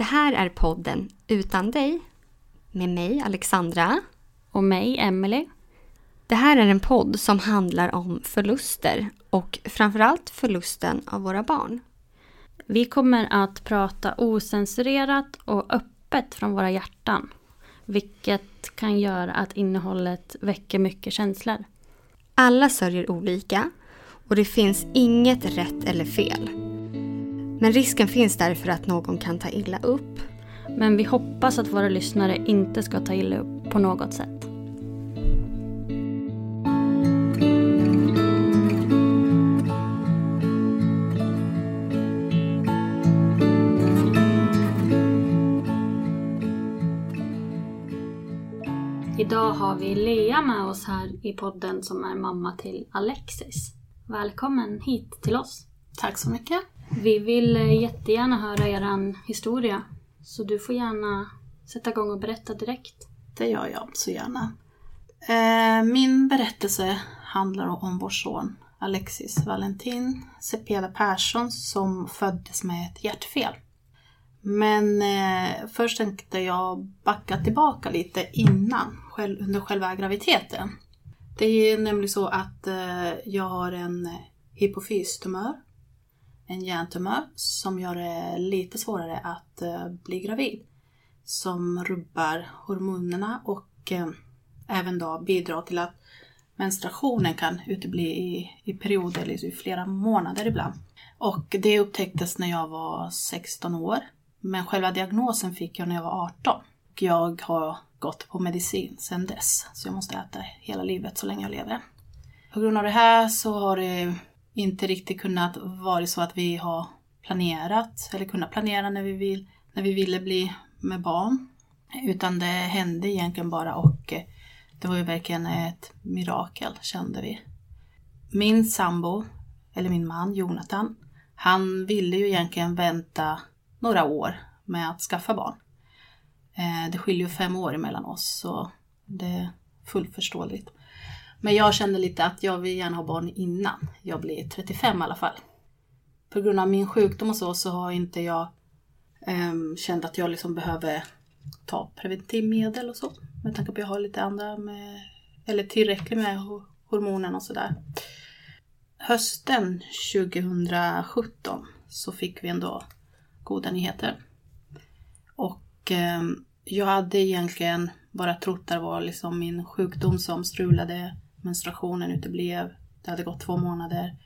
Det här är podden Utan dig med mig Alexandra. Och mig Emily. Det här är en podd som handlar om förluster och framförallt förlusten av våra barn. Vi kommer att prata osensurerat och öppet från våra hjärtan. Vilket kan göra att innehållet väcker mycket känslor. Alla sörjer olika och det finns inget rätt eller fel. Men risken finns därför att någon kan ta illa upp. Men vi hoppas att våra lyssnare inte ska ta illa upp på något sätt. Idag har vi Lea med oss här i podden som är mamma till Alexis. Välkommen hit till oss. Tack så mycket. Vi vill eh, jättegärna höra er historia. Så du får gärna sätta igång och berätta direkt. Det gör jag så gärna. Eh, min berättelse handlar om vår son Alexis Valentin Cepeda Persson som föddes med ett hjärtfel. Men eh, först tänkte jag backa tillbaka lite innan, under själva graviditeten. Det är nämligen så att eh, jag har en eh, hypofystumör, en hjärntumör som gör det lite svårare att eh, bli gravid. Som rubbar hormonerna och eh, även då bidrar till att menstruationen kan utebli i, i perioder, liksom i flera månader ibland. Och det upptäcktes när jag var 16 år. Men själva diagnosen fick jag när jag var 18. Och jag har gått på medicin sedan dess. Så jag måste äta hela livet så länge jag lever. På grund av det här så har det inte riktigt kunnat vara så att vi har planerat eller kunnat planera när vi, vill, när vi ville bli med barn. Utan det hände egentligen bara och eh, det var ju verkligen ett mirakel kände vi. Min sambo, eller min man Jonathan, han ville ju egentligen vänta några år med att skaffa barn. Eh, det skiljer ju fem år emellan oss så det är fullt förståeligt. Men jag kände lite att jag vill gärna ha barn innan jag blir 35 i alla fall. På grund av min sjukdom och så, så har inte jag um, känt att jag liksom behöver ta preventivmedel och så. Med tanke på att jag har lite andra med, eller tillräckligt med hormonerna och sådär. Hösten 2017 så fick vi ändå goda nyheter. Och eh, jag hade egentligen bara trott att det var liksom min sjukdom som strulade menstruationen uteblev. Det hade gått två månader.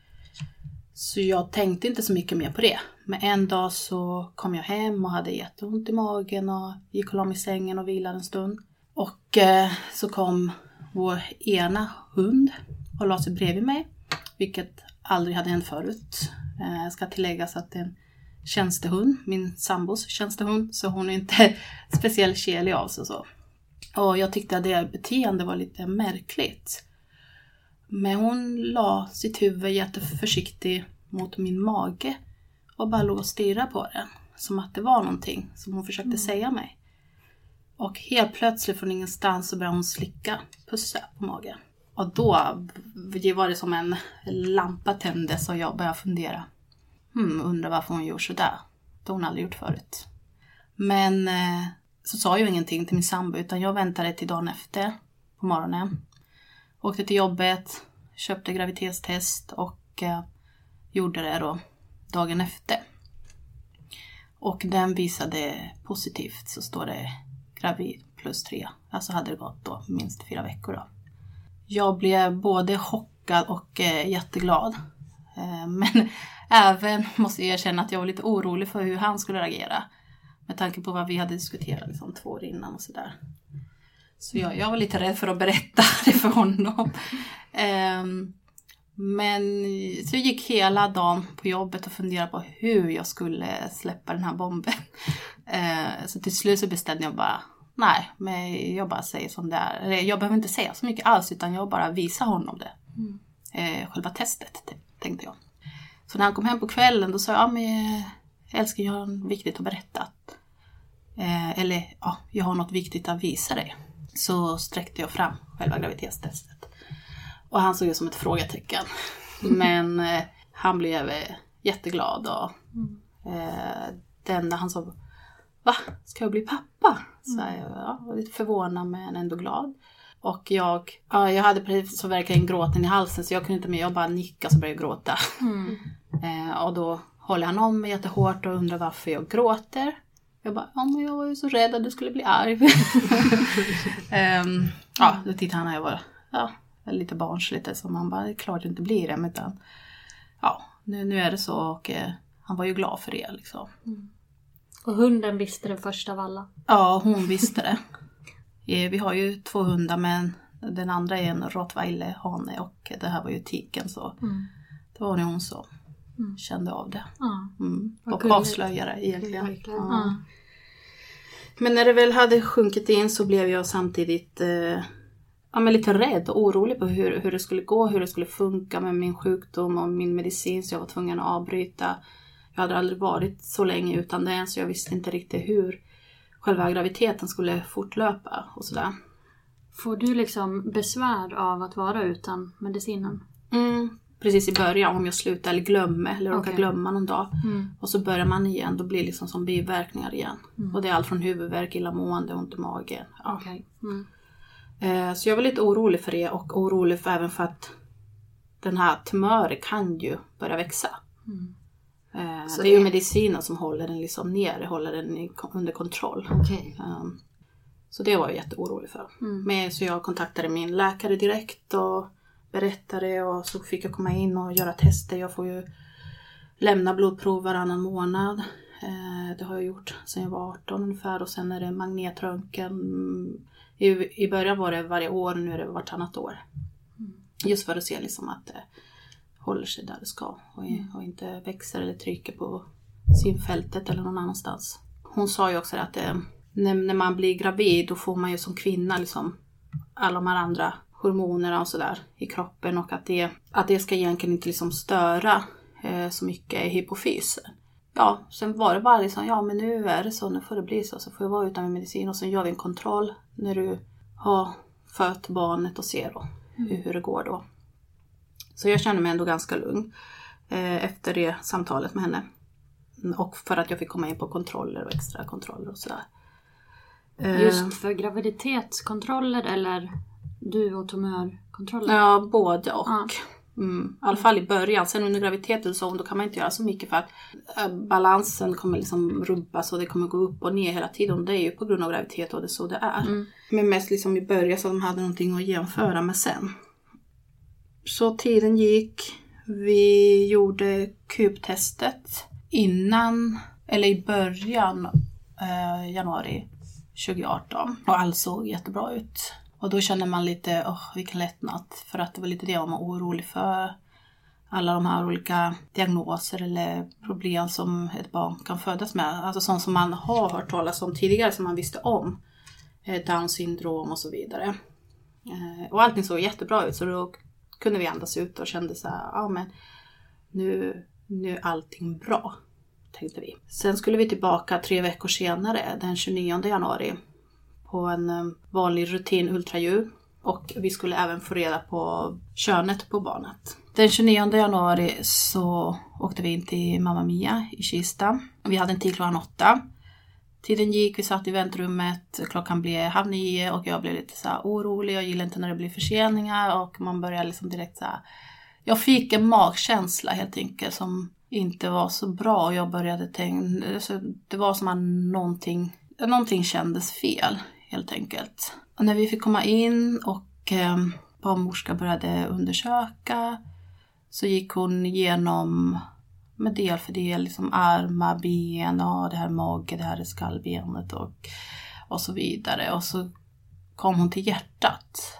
Så jag tänkte inte så mycket mer på det. Men en dag så kom jag hem och hade jätteont i magen och gick och la mig i sängen och vilade en stund. Och eh, så kom vår ena hund och la sig bredvid mig. Vilket aldrig hade hänt förut. Eh, jag ska tilläggas att det är en tjänstehund, min sambos tjänstehund, så hon är inte speciellt kelig av sig. Så. Och jag tyckte att det beteendet var lite märkligt. Men hon la sitt huvud jätteförsiktigt mot min mage och bara låg och stirrade på den. Som att det var någonting som hon försökte säga mig. Och helt plötsligt från ingenstans så började hon slicka, pussa på magen. Och då var det som en lampa tändes och jag började fundera. Hmm, undrar varför hon gjorde sådär. Det har hon aldrig gjort förut. Men eh, så sa jag ingenting till min sambo utan jag väntade till dagen efter på morgonen. Åkte till jobbet, köpte graviditetstest och eh, gjorde det då dagen efter. Och den visade positivt så står det gravid plus tre. Alltså hade det gått då minst fyra veckor då. Jag blev både chockad och eh, jätteglad. Eh, men även, måste jag erkänna, att jag var lite orolig för hur han skulle reagera. Med tanke på vad vi hade diskuterat liksom, två år innan och sådär. Så jag, jag var lite rädd för att berätta det för honom. Um, men så jag gick hela dagen på jobbet och funderade på hur jag skulle släppa den här bomben. Uh, så till slut så bestämde jag bara, nej, men jag bara säger som det är. Jag behöver inte säga så mycket alls utan jag bara visar honom det. Mm. Uh, själva testet, tänkte jag. Så när han kom hem på kvällen då sa jag, ja men älskling jag har något viktigt att berätta. Eller ja, jag har något viktigt att visa dig så sträckte jag fram själva graviditetstestet. Och han såg ut som ett frågetecken. Men eh, han blev eh, jätteglad och eh, det enda han sa Va? Ska jag bli pappa? Så jag ja, var lite förvånad men ändå glad. Och jag, ja, jag hade precis så verkligen gråten i halsen så jag kunde inte mer, jag bara nickade så började jag gråta. Mm. Eh, och då håller han om mig jättehårt och undrar varför jag gråter. Jag bara, ja men jag var ju så rädd att du skulle bli arg. um, ja, då tittade han och jag var ja, lite barnsligt som han bara, det är klart det inte blir det. Utan, ja, nu, nu är det så och eh, han var ju glad för det liksom. Mm. Och hunden visste det först av alla? Ja, hon visste det. Eh, vi har ju två hundar men den andra är en rottweiler hane och det här var ju tiken så mm. det var det hon som mm. kände av det. Mm. Och avslöjade egentligen. Ja. Men när det väl hade sjunkit in så blev jag samtidigt eh, ja, men lite rädd och orolig på hur, hur det skulle gå, hur det skulle funka med min sjukdom och min medicin så jag var tvungen att avbryta. Jag hade aldrig varit så länge utan den så jag visste inte riktigt hur själva graviditeten skulle fortlöpa och sådär. Får du liksom besvär av att vara utan medicinen? Mm, precis i början om jag slutar eller glömmer eller råkar okay. glömma någon dag. Mm. Och så börjar man igen, då blir det liksom som biverkningar igen. Mm. Och det är allt från huvudvärk, illamående, ont i magen. Ja. Okay. Mm. Eh, så jag var lite orolig för det och orolig för, även för att den här tumören kan ju börja växa. Mm. Eh, så det är ju medicinen som håller den liksom nere, håller den under kontroll. Okay. Um, så det var jag jätteorolig för. Mm. Men, så jag kontaktade min läkare direkt och berättade och så fick jag komma in och göra tester. Jag får ju lämna blodprov varannan månad. Eh, det har jag gjort sedan jag var 18 ungefär och sen är det magnetröntgen. I, början var det varje år, nu är det vartannat år. Mm. Just för att se liksom att det håller sig där det ska och, och inte växer eller trycker på synfältet eller någon annanstans. Hon sa ju också att när, när man blir gravid då får man ju som kvinna liksom alla de här andra hormonerna och sådär i kroppen och att det, att det ska egentligen inte liksom störa eh, så mycket i hypofysen. Ja, sen var det bara liksom, ja men nu är det så, nu får det bli så, så får jag vara utan medicin och sen gör vi en kontroll när du har fött barnet och ser då hur, hur det går då. Så jag kände mig ändå ganska lugn eh, efter det samtalet med henne. Och för att jag fick komma in på kontroller och extra kontroller och sådär. Just eh. för graviditetskontroller eller du och tumörkontrollen? Ja, både och. Ja. Mm, I alla fall i början. Sen under graviditeten så då kan man inte göra så mycket för att äh, balansen kommer liksom rubbas och det kommer gå upp och ner hela tiden. Det är ju på grund av graviditet och det är så det är. Mm. Men mest liksom i början så de hade någonting att jämföra med sen. Så tiden gick. Vi gjorde kubtestet innan, eller i början eh, januari 2018 och allt såg jättebra ut. Och då känner man lite, åh oh, vilken lättnad. För att det var lite det man var orolig för. Alla de här olika diagnoser eller problem som ett barn kan födas med. Alltså sånt som man har hört talas om tidigare, som man visste om. Eh, Down syndrom och så vidare. Eh, och allting såg jättebra ut så då kunde vi andas ut och kände så här, ja men nu, nu är allting bra, tänkte vi. Sen skulle vi tillbaka tre veckor senare, den 29 januari, på en eh, vanlig rutin ultraljud. Och vi skulle även få reda på könet på barnet. Den 29 januari så åkte vi in till Mamma Mia i Kista. Vi hade en tid klockan åtta. Tiden gick, vi satt i väntrummet, klockan blev halv nio och jag blev lite så här orolig. Jag gillar inte när det blir förseningar och man börjar liksom direkt så här. Jag fick en magkänsla helt enkelt som inte var så bra och jag började tänka, alltså, det var som att någonting, någonting kändes fel helt enkelt. Och när vi fick komma in och eh, barnmorskan började undersöka så gick hon igenom med del för del, liksom armar, ben, och det här mage, det här är skallbenet och, och så vidare. Och så kom hon till hjärtat.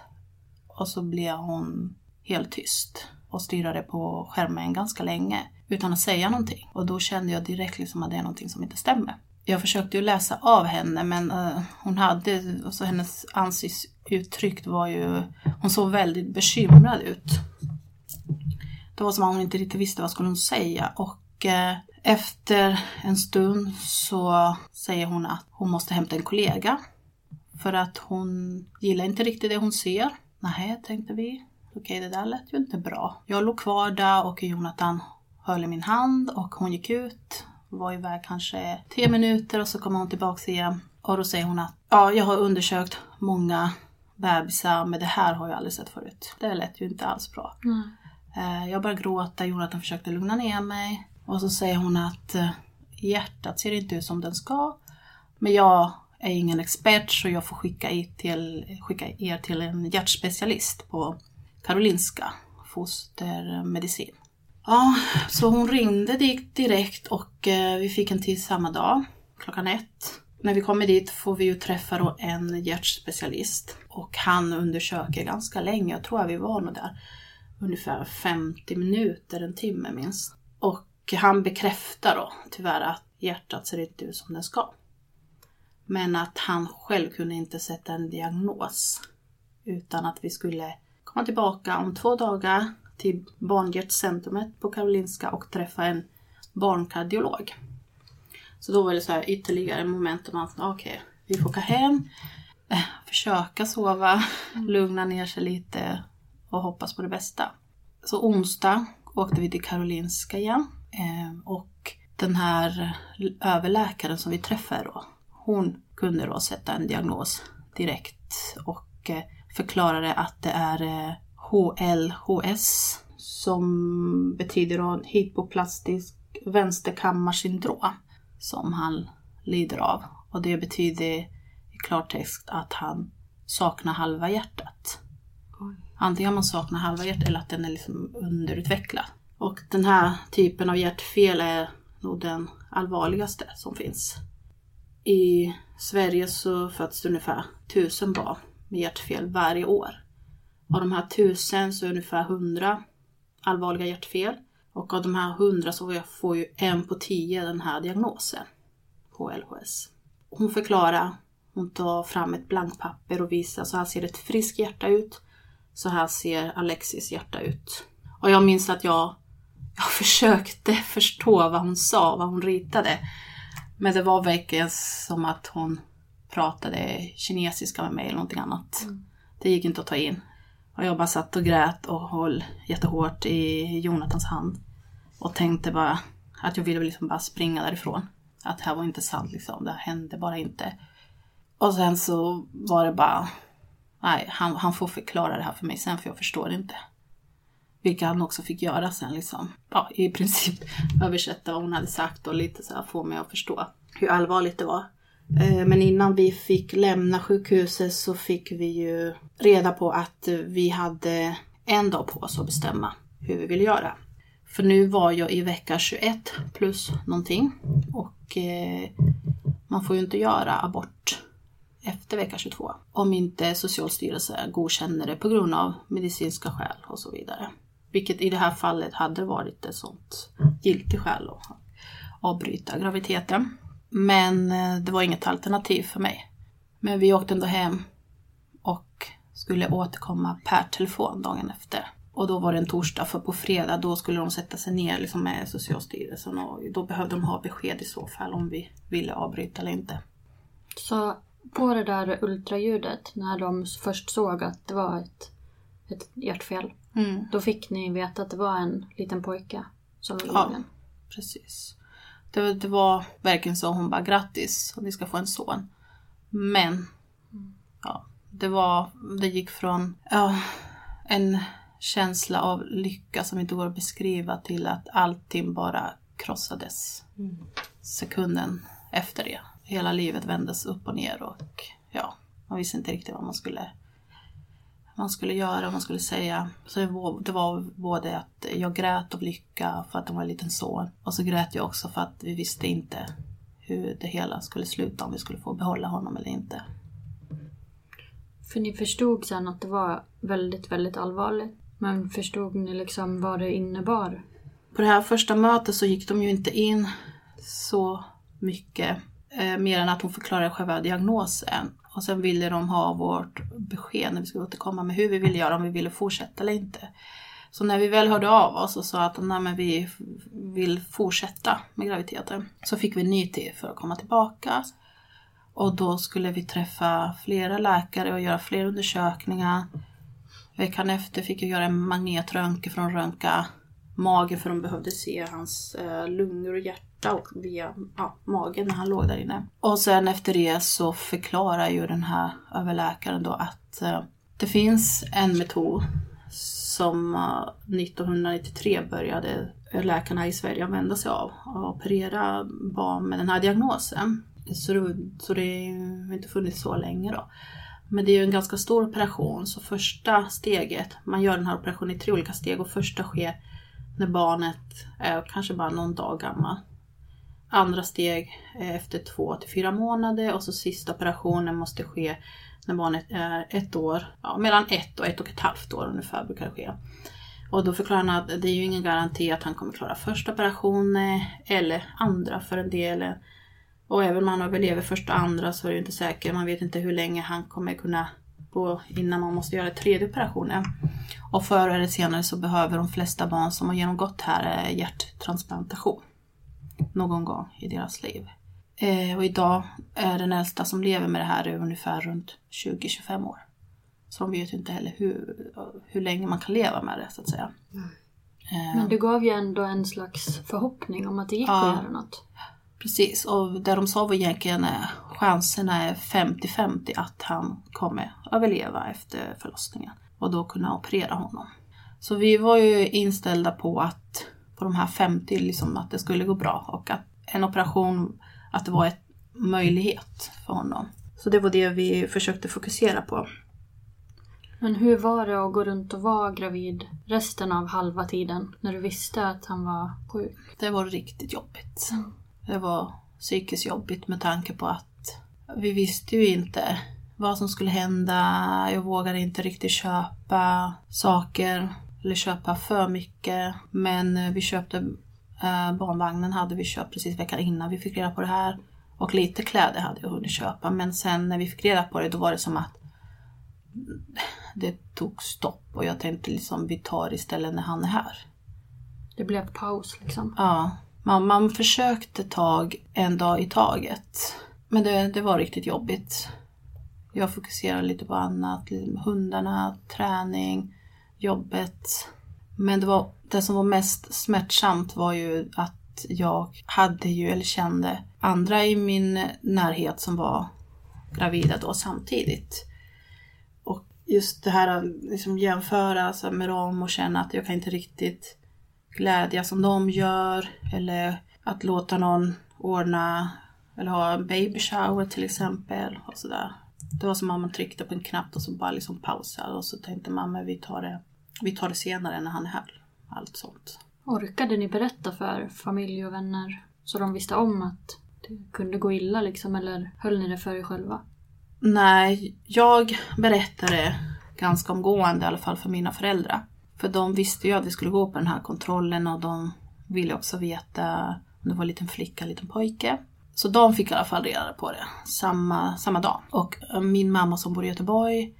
Och så blev hon helt tyst och stirrade på skärmen ganska länge utan att säga någonting. Och då kände jag direkt liksom att det är någonting som inte stämmer. Jag försökte ju läsa av henne men uh, hon hade, alltså hennes ansiktsuttryck var ju, hon såg väldigt bekymrad ut. Det var som att hon inte riktigt visste vad skulle hon säga och uh, efter en stund så säger hon att hon måste hämta en kollega. För att hon gillar inte riktigt det hon ser. Nej, tänkte vi. Okej, det där lät ju inte bra. Jag låg kvar där och Jonathan höll i min hand och hon gick ut. Var iväg kanske tio minuter och så kommer hon tillbaka igen. Och då säger hon att ja, jag har undersökt många bebisar men det här har jag aldrig sett förut. Det lät ju inte alls bra. Mm. Jag började gråta, Jonathan försökte lugna ner mig. Och så säger hon att eh, hjärtat ser inte ut som den ska. Men jag är ingen expert så jag får skicka er till, skicka er till en hjärtspecialist på Karolinska fostermedicin. Ja, så hon ringde dit direkt och eh, vi fick en tid samma dag, klockan ett. När vi kommer dit får vi ju träffa då en hjärtspecialist och han undersöker ganska länge, jag tror att vi var nog där ungefär 50 minuter, en timme minst. Och han bekräftar då tyvärr att hjärtat ser inte ut som det ska. Men att han själv kunde inte sätta en diagnos. Utan att vi skulle komma tillbaka om två dagar till barnhjärtcentrumet på Karolinska och träffa en barnkardiolog. Så då var det så här ytterligare moment om att okej, okay, vi får åka hem, eh, försöka sova, lugna ner sig lite och hoppas på det bästa. Så onsdag åkte vi till Karolinska igen eh, och den här överläkaren som vi träffade då, hon kunde då sätta en diagnos direkt och eh, förklarade att det är HLHS som betyder då hypoplastisk vänsterkammarsyndrom som han lider av. Och det betyder i klartext att han saknar halva hjärtat. Antingen man saknar halva hjärtat eller att den är liksom underutvecklad. Och den här typen av hjärtfel är nog den allvarligaste som finns. I Sverige så föds det ungefär tusen barn med hjärtfel varje år. Av de här tusen så är ungefär hundra allvarliga hjärtfel. Och av de här hundra så får ju en på tio den här diagnosen på LHS. Hon förklarar, hon tar fram ett blankpapper och visar så här ser ett friskt hjärta ut. Så här ser Alexis hjärta ut. Och jag minns att jag, jag försökte förstå vad hon sa, vad hon ritade. Men det var verkligen som att hon pratade kinesiska med mig eller någonting annat. Mm. Det gick inte att ta in. Och jag bara satt och grät och höll jättehårt i Jonathans hand. Och tänkte bara att jag ville liksom bara springa därifrån. Att det här var inte sant liksom, det hände bara inte. Och sen så var det bara, nej, han, han får förklara det här för mig sen för jag förstår inte. Vilket han också fick göra sen liksom. Ja, i princip översätta vad hon hade sagt och lite så här få mig att förstå hur allvarligt det var. Eh, men innan vi fick lämna sjukhuset så fick vi ju reda på att vi hade en dag på oss att bestämma hur vi ville göra. För nu var jag i vecka 21 plus någonting och eh, man får ju inte göra abort efter vecka 22 om inte Socialstyrelsen godkänner det på grund av medicinska skäl och så vidare. Vilket i det här fallet hade varit ett sånt giltigt skäl att avbryta graviditeten. Men eh, det var inget alternativ för mig. Men vi åkte ändå hem och skulle återkomma per telefon dagen efter. Och då var det en torsdag, för på fredag då skulle de sätta sig ner liksom med Socialstyrelsen och då behövde de ha besked i så fall om vi ville avbryta eller inte. Så på det där ultraljudet, när de först såg att det var ett, ett hjärtfel, Mm. då fick ni veta att det var en liten pojke som var Ja. Precis. Det, det var verkligen så, hon bara grattis, ni ska få en son. Men, ja, det var, det gick från ja, en känsla av lycka som inte går att beskriva till att allting bara krossades sekunden efter det. Hela livet vändes upp och ner och ja, man visste inte riktigt vad man skulle man skulle göra, vad man skulle säga. Så det var, det både att jag grät av lycka för att de var en liten son och så grät jag också för att vi visste inte hur det hela skulle sluta, om vi skulle få behålla honom eller inte. För ni förstod sen att det var väldigt, väldigt allvarligt. Men förstod ni liksom vad det innebar? På det här första mötet så gick de ju inte in så mycket eh, mer än att hon förklarade själva diagnosen. Och sen ville de ha vårt besked när vi skulle återkomma med hur vi ville göra, om vi ville fortsätta eller inte. Så när vi väl hörde av oss och sa att Nej, men vi vill fortsätta med graviditeten så fick vi ny tid för att komma tillbaka. Och då skulle vi träffa flera läkare och göra fler undersökningar. Veckan efter fick jag göra en magnetröntgen för att röntga magen för de behövde se hans eh, lungor och hjärta och via ja, magen när han låg där inne. Och sen efter det så förklarar ju den här överläkaren då att eh, det finns en metod som eh, 1993 började läkarna i Sverige använda sig av och operera barn med den här diagnosen. Så det, så det har inte funnits så länge då. Men det är ju en ganska stor operation så första steget, man gör den här operationen i tre olika steg och första sker när barnet är kanske bara någon dag gammal. Andra steg eh, efter två till fyra månader och så sista operationen måste ske när barnet är ett år, ja, mellan ett och ett och ett halvt år ungefär brukar det ske. Och då förklarar han att det är ju ingen garanti att han kommer klara första operationen eller andra för en del. Och även om han överlever första och andra så är det ju inte säkert, man vet inte hur länge han kommer kunna gå innan man måste göra tredje operationen. Och förr eller senare så behöver de flesta barn som har genomgått här eh, hjärttransplantation. Någon gång i deras liv. Eh, och idag är den äldsta som lever med det här är ungefär runt 20-25 år. Så de vet ju inte heller hur, hur länge man kan leva med det så att säga. Eh, Men det gav ju ändå en slags förhoppning om att det gick Ja. att göra något. Precis, och det de sa var egentligen eh, chanserna är 50-50 att han kommer överleva efter förlossningen och då kunna operera honom. Så vi var ju inställda på att på de här 50, liksom att det skulle gå bra och att en operation, att det var en möjlighet för honom. Så det var det vi försökte fokusera på. Men hur var det att gå runt och vara gravid resten av halva tiden när du visste att han var sjuk? Det var riktigt jobbigt. Det var psykiskt jobbigt med tanke på att vi visste ju inte vad som skulle hända. Jag vågade inte riktigt köpa saker eller köpa för mycket. Men eh, vi köpte eh, barnvagnen hade vi köpt precis veckan innan vi fick reda på det här. Och lite kläder hade jag hunnit köpa. Men sen när vi fick reda på det då var det som att det tog stopp. Och jag tänkte liksom vi tar istället när han är här. Det blev paus liksom. Ja, man, man försökte tag en dag i taget. Men det, det var riktigt jobbigt. Jag fokuserade lite på annat, hundarna, träning, jobbet. Men det, var, det som var mest smärtsamt var ju att jag hade ju, eller kände, andra i min närhet som var gravida då samtidigt. Och just det här att liksom jämföra med dem och känna att jag kan inte riktigt glädja som de gör. Eller att låta någon ordna eller ha en baby shower till exempel. Och sådär. Det var som om man tryckte på en knapp och så bara liksom pausade och så tänkte man men vi tar det, vi tar det senare när han är här. Allt sånt. Orkade ni berätta för familj och vänner så de visste om att det kunde gå illa liksom? Eller höll ni det för er själva? Nej, jag berättade ganska omgående i alla fall för mina föräldrar. För de visste ju att vi skulle gå på den här kontrollen och de ville också veta om det var en liten flicka eller en liten pojke. Så de fick i alla fall reda på det samma, samma dag. Och eh, min mamma som bor i Göteborg,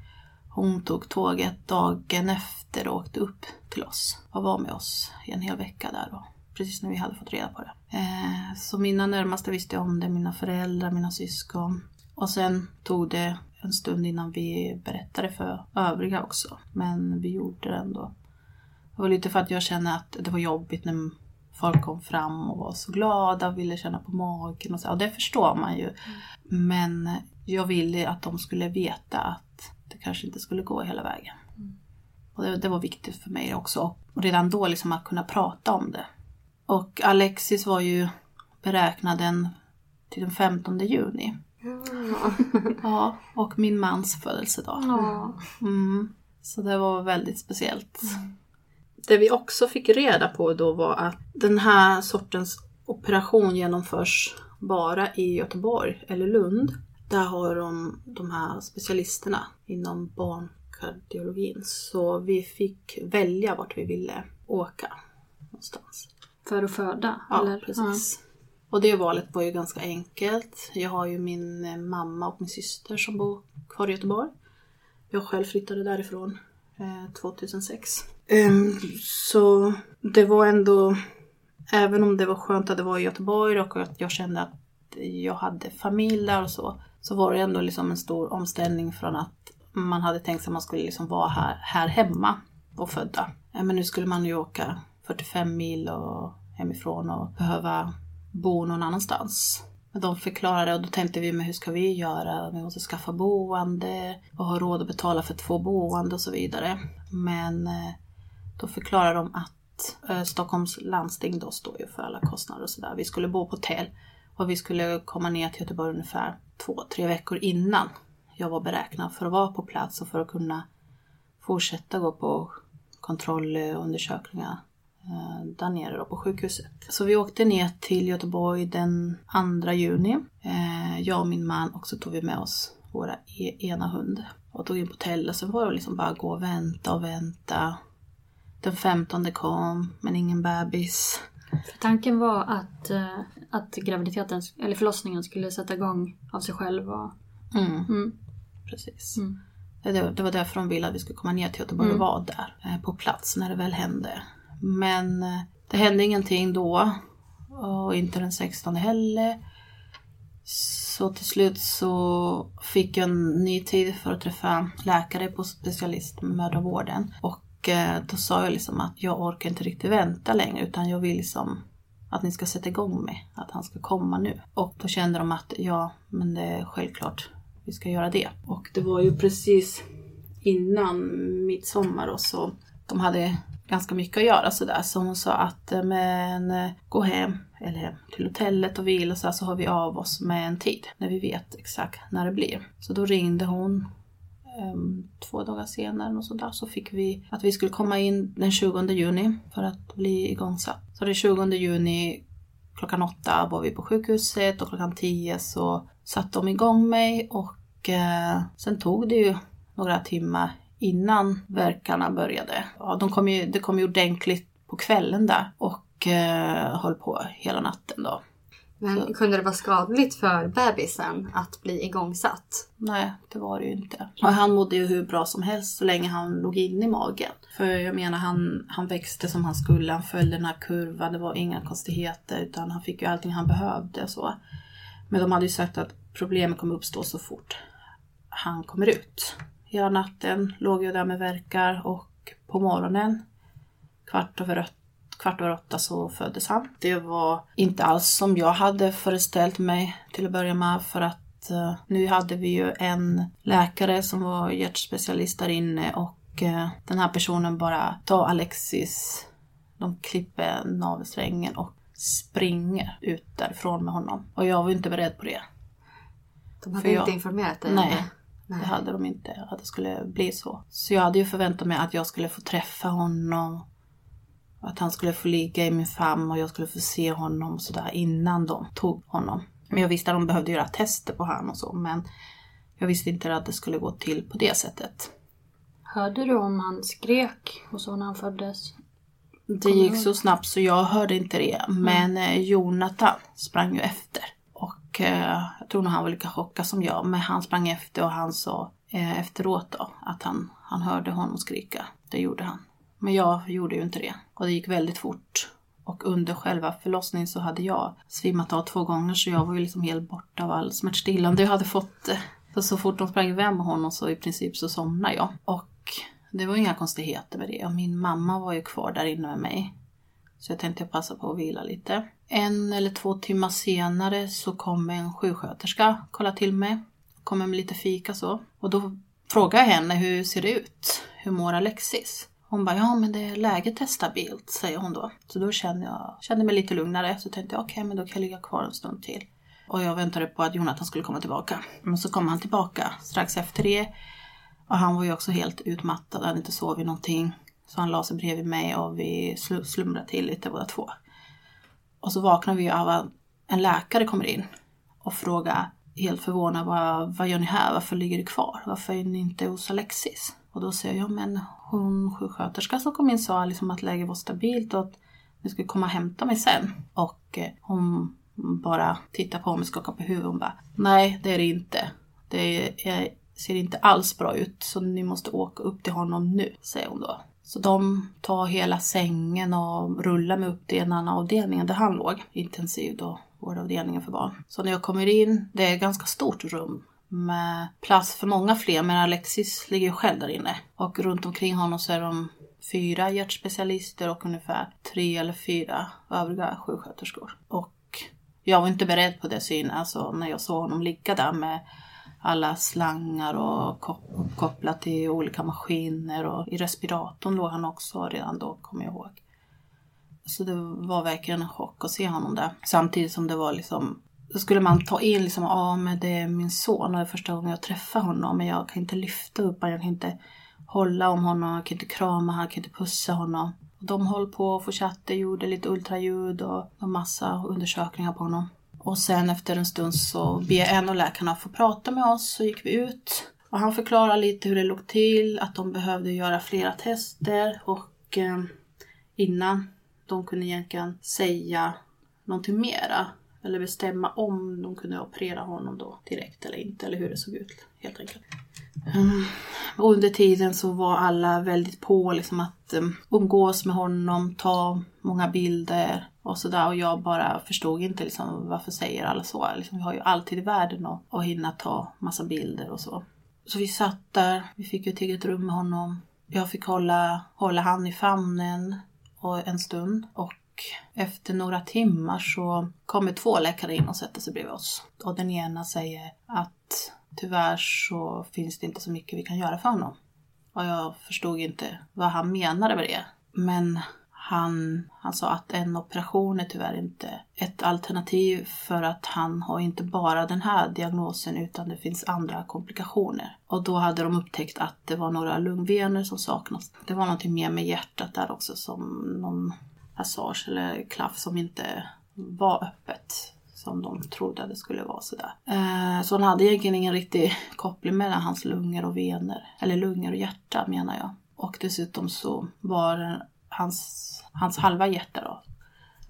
Hon tog tåget dagen efter och åkte upp till oss och var med oss i en hel vecka där då. Precis när vi hade fått reda på det. Eh, så mina närmaste visste om det, mina föräldrar, mina syskon. Och sen tog det en stund innan vi berättade för övriga också. Men vi gjorde det ändå. Det var lite för att jag kände att det var jobbigt när folk kom fram och var så glada och ville känna på magen och så. Och det förstår man ju. Men jag ville att de skulle veta att kanske inte skulle gå hela vägen. Och det, det var viktigt för mig också. Och redan då liksom att kunna prata om det. Och Alexis var ju beräknad den till den 15 juni. Ja, och min mans födelsedag. Mm. Så det var väldigt speciellt. Det vi också fick reda på då var att den här sortens operation genomförs bara i Göteborg eller Lund. Där har de de här specialisterna inom barnkardiologin. Så vi fick välja vart vi ville åka någonstans. För att föda? Ja, eller? precis. Och det valet var ju ganska enkelt. Jag har ju min eh, mamma och min syster som bor kvar i Göteborg. Jag själv flyttade därifrån eh, 2006. Ehm, så det var ändå, även om det var skönt att det var i Göteborg och att jag kände att jag hade familj där och så, så var det ändå liksom en stor omställning från att man hade tänkt sig att man skulle liksom vara här, här hemma och födda. Men nu skulle man ju åka 45 mil och hemifrån och behöva bo någon annanstans. Men De förklarade och då tänkte vi, men hur ska vi göra? Vi måste skaffa boende och ha råd att betala för två boende och så vidare. Men eh, då förklarade de att eh, Stockholms landsting då står ju för alla kostnader och sådär. Vi skulle bo på hotell och vi skulle komma ner till Göteborg ungefär två, tre veckor innan jag var beräknad för att vara på plats och för att kunna fortsätta gå på kontrollundersökningar eh, där nere då på sjukhuset. Så vi åkte ner till Göteborg den 2 juni. Eh, jag och min man och så tog vi med oss våra e, ena hund och tog in på hotellet. Så var det liksom bara gå och vänta och vänta. Den 15 kom, men ingen bebis. För tanken var att, eh, att graviditeten, eller förlossningen skulle sätta igång av sig själv. Och, Mm, mm. precis. Mm. Det, det var därför de ville att vi skulle komma ner till Göteborg och vara där eh, på plats när det väl hände. Men eh, det hände ingenting då och inte den 16 heller. Så till slut så fick jag en ny tid för att träffa läkare på specialistmödravården. Och eh, då sa jag liksom att jag orkar inte riktigt vänta längre utan jag vill liksom att ni ska sätta igång med att han ska komma nu. Och då kände de att ja, men det är självklart vi ska göra det. Och det var ju precis innan midsommar och så de hade ganska mycket att göra sådär. Så hon sa att eh, men eh, gå hem eller hem till hotellet och vila så, så har vi av oss med en tid när vi vet exakt när det blir. Så då ringde hon ehm, två dagar senare och sådär så fick vi att vi skulle komma in den 20 juni för att bli igångsatt. Så den 20 juni klockan åtta var vi på sjukhuset och klockan tio så satte de igång mig och eh, sen tog det ju några timmar innan verkarna började. Ja, de kom ju, det kom ju ordentligt på kvällen där och eh, höll på hela natten då. Men kunde det vara skadligt för bebisen att bli igångsatt? Nej, det var det ju inte. Och han mådde ju hur bra som helst så länge han låg inne i magen. För jag menar, han, han växte som han skulle, han följde den här kurvan, det var inga konstigheter utan han fick ju allting han behövde så. Men de hade ju sagt att problemet kommer uppstå så fort han kommer ut. Hela natten låg jag där med verkar och på morgonen kvart över, åt- kvart över åtta så föddes han. Det var inte alls som jag hade föreställt mig till att börja med för att eh, nu hade vi ju en läkare som var hjärtspecialist där inne och eh, den här personen bara tar Alexis, de klipper navelsträngen och springer ut därifrån med honom. Och jag var inte beredd på det. De hade För jag- inte informerat dig Nej. det? Det hade de inte, att det skulle bli så. Så jag hade ju förväntat mig att jag skulle få träffa honom. Att han skulle få ligga i min famn och jag skulle få se honom sådär innan de tog honom. Men jag visste att de behövde göra tester på honom och så. Men jag visste inte att det skulle gå till på det sättet. Hörde du om han skrek och så när han föddes? Det gick så snabbt så jag hörde inte det. Men eh, Jonathan sprang ju efter. Och eh, jag tror nog han var lika chockad som jag. Men han sprang efter och han sa eh, efteråt då att han, han hörde honom skrika. Det gjorde han. Men jag gjorde ju inte det. Och det gick väldigt fort. Och under själva förlossningen så hade jag svimmat av två gånger så jag var ju liksom helt borta av all smärtstillande jag hade fått. Så, så fort de sprang iväg med honom så i princip så somnade jag. Och det var inga konstigheter med det. Och min mamma var ju kvar där inne med mig. Så jag tänkte passa på att vila lite. En eller två timmar senare så kom en sjuksköterska kolla till mig. Kommer med lite fika så. Och då frågade jag henne hur ser det ut? Hur mår Alexis? Hon bara, ja men det är läget är stabilt, säger hon då. Så då kände jag kände mig lite lugnare. Så tänkte jag, okej okay, men då kan jag ligga kvar en stund till. Och jag väntade på att Jonathan skulle komma tillbaka. Men så kom han tillbaka strax efter det. Och han var ju också helt utmattad, han hade inte sovit någonting. Så han la sig bredvid mig och vi slumrade till lite båda två. Och så vaknar vi av att en läkare kommer in och frågar helt förvånad vad, vad gör ni här? Varför ligger du kvar? Varför är ni inte hos Alexis? Och då säger jag, ja men hon sjuksköterska som kom in sa liksom att läget var stabilt och att ni skulle komma och hämta mig sen. Och eh, hon bara tittar på mig och skakar på huvudet och bara, nej det är det inte. Det är, ser inte alls bra ut så ni måste åka upp till honom nu, säger hon då. Så de tar hela sängen och rullar mig upp till en annan avdelning där han låg, intensiv då, vårdavdelningen för barn. Så när jag kommer in, det är ett ganska stort rum med plats för många fler, men Alexis ligger ju själv där inne. Och runt omkring honom så är de fyra hjärtspecialister och ungefär tre eller fyra övriga sjuksköterskor. Och jag var inte beredd på det synen, alltså när jag såg honom ligga där med alla slangar och uppkopplat till olika maskiner och i respiratorn låg han också redan då, kommer jag ihåg. Så det var verkligen en chock att se honom där. Samtidigt som det var liksom då skulle man ta in liksom, ja ah, men det är min son och det är första gången jag träffar honom men jag kan inte lyfta upp honom, jag kan inte hålla om honom, jag kan inte krama honom, jag kan inte pussa honom. De höll på och fortsatte, gjorde lite ultraljud och en massa undersökningar på honom. Och sen efter en stund så ber en av läkarna få prata med oss, så gick vi ut. Och han förklarade lite hur det låg till, att de behövde göra flera tester och eh, innan de kunde egentligen säga någonting mera eller bestämma om de kunde operera honom då direkt eller inte, eller hur det såg ut helt enkelt. Um, och under tiden så var alla väldigt på liksom att um, umgås med honom, ta många bilder och sådär. Och jag bara förstod inte liksom, varför säger alla så. Liksom, vi har ju alltid i världen att, att hinna ta massa bilder och så. Så vi satt där, vi fick ett eget rum med honom. Jag fick hålla, hålla han i famnen och en stund och efter några timmar så kommer två läkare in och sätter sig bredvid oss. Och den ena säger att tyvärr så finns det inte så mycket vi kan göra för honom. Och jag förstod inte vad han menade med det. Men han, han sa att en operation är tyvärr inte ett alternativ för att han har inte bara den här diagnosen utan det finns andra komplikationer. Och då hade de upptäckt att det var några lungvener som saknas. Det var någonting mer med hjärtat där också som någon passage eller klaff som inte var öppet som de trodde att det skulle vara sådär. Eh, så han hade egentligen ingen riktig koppling mellan hans lungor och vener, eller lungor och hjärta menar jag. Och dessutom så var hans, hans halva hjärta då,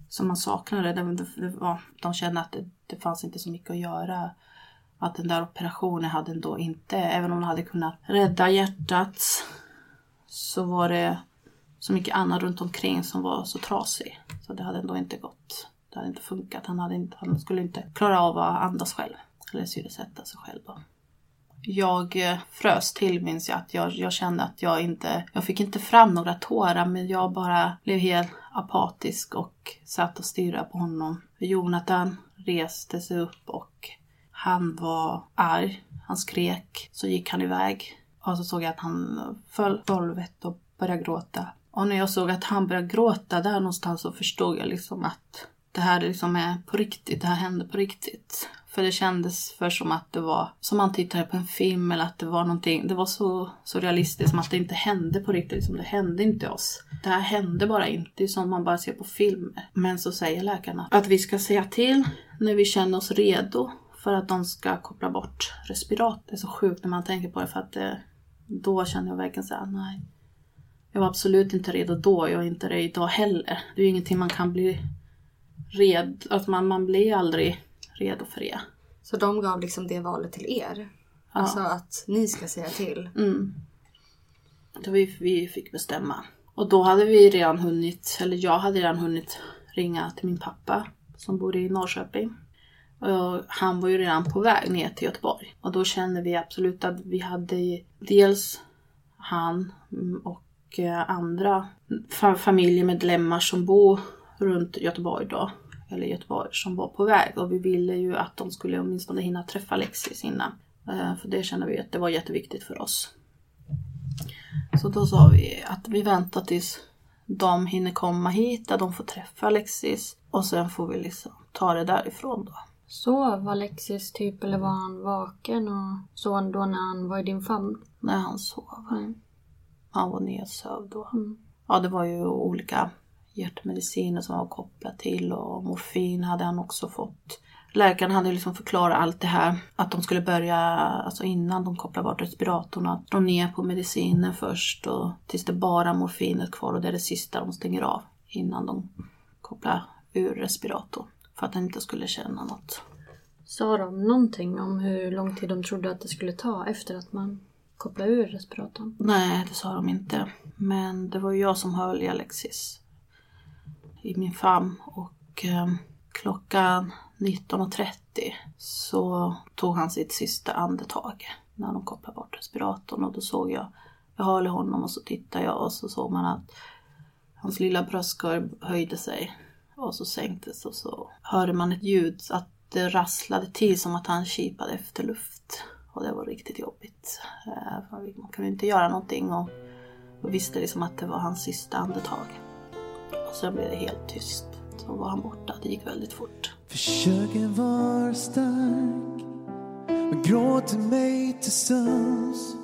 som man saknade, det, det var, de kände att det, det fanns inte så mycket att göra. Att den där operationen hade ändå inte, även om de hade kunnat rädda hjärtat, så var det så mycket annat runt omkring som var så trasig. Så det hade ändå inte gått. Det hade inte funkat. Han, hade inte, han skulle inte klara av att andas själv. Eller syresätta sig själv då. Jag eh, frös till minns jag att jag, jag kände att jag inte, jag fick inte fram några tårar men jag bara blev helt apatisk och satt och stirrade på honom. Jonathan reste sig upp och han var arg. Han skrek. Så gick han iväg. Och så såg jag att han föll på golvet och började gråta. Och när jag såg att han började gråta där någonstans så förstod jag liksom att det här liksom är på riktigt, det här hände på riktigt. För det kändes för som att det var som man tittade på en film eller att det var någonting. Det var så, så realistiskt som att det inte hände på riktigt. Liksom det hände inte oss. Det här hände bara inte. Det är som man bara ser på filmer. Men så säger läkarna att vi ska säga till när vi känner oss redo för att de ska koppla bort respirat. Det är så sjukt när man tänker på det för att det, då känner jag verkligen såhär, nej. Jag var absolut inte redo då, jag är inte det idag heller. Det är ju ingenting man kan bli redo, alltså man, man blir aldrig redo för det. Så de gav liksom det valet till er? Alltså att ni ska säga till. Mm. Då vi, vi fick bestämma. Och då hade vi redan hunnit, eller jag hade redan hunnit ringa till min pappa som bor i Norrköping. Och han var ju redan på väg ner till Göteborg. Och då kände vi absolut att vi hade dels han mm, och eh, andra fa- familjemedlemmar som bor runt Göteborg då. Eller Göteborg som var på väg. Och vi ville ju att de skulle åtminstone hinna träffa Alexis innan. Eh, För det kände vi att det var jätteviktigt för oss. Så då sa vi att vi väntar tills de hinner komma hit, där de får träffa Alexis. Och sen får vi liksom ta det därifrån då. Sov Alexis typ eller var han vaken och så då när han var i din famn? När han sov. Mm. Han var nedsövd då. Mm. Ja, det var ju olika hjärtmediciner som var kopplat till och morfin hade han också fått. Läkaren hade liksom förklarat allt det här. Att de skulle börja, alltså innan de kopplar bort respiratorn, att dra ner på medicinen först och tills det bara morfinet kvar och det är det sista de stänger av innan de kopplar ur respiratorn. För att han inte skulle känna något. Sa de någonting om hur lång tid de trodde att det skulle ta efter att man koppla ur respiratorn? Nej, det sa de inte. Men det var ju jag som höll i Alexis i min famn och eh, klockan 19.30 så tog han sitt sista andetag när de kopplade bort respiratorn och då såg jag, jag höll i honom och så tittade jag och så såg man att hans lilla bröstkorg höjde sig och så sänktes och så hörde man ett ljud att det rasslade till som att han kipade efter luft. Och det var riktigt jobbigt. Eh, man kunde inte göra någonting och och visste liksom att det var hans sista andetag. Och sen blev det helt tyst. Så var han borta. Det gick väldigt fort. Försöker vara stark men gråter mig till sömns.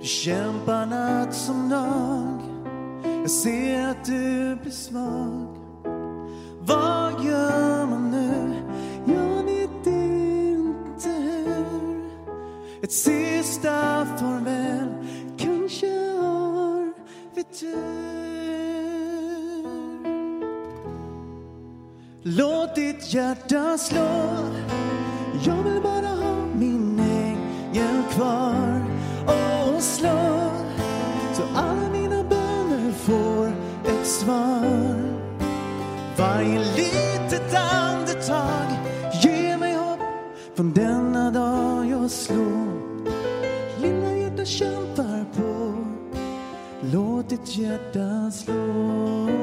Du kämpar natt som dag. Jag ser att du blir svag. Vad gör sista farväl kanske har vi tur. Låt ditt hjärta slå. Jag vill bara ha min ängel kvar och slå. Så alla mina böner får ett svar. Varje liv Låt ditt hjärta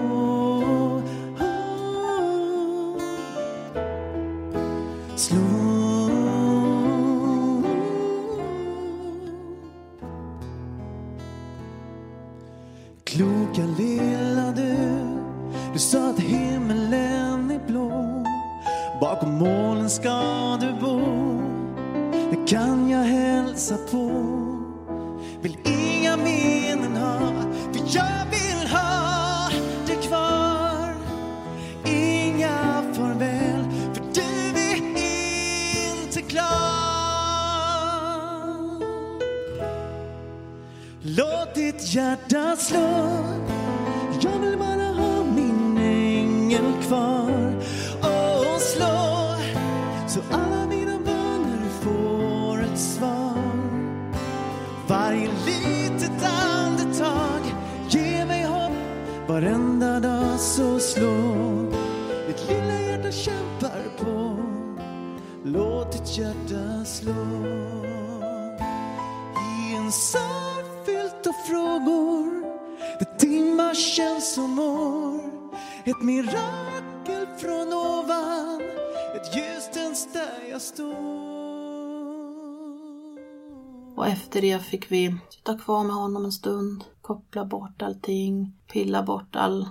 fick vi sitta kvar med honom en stund. Koppla bort allting. Pilla bort all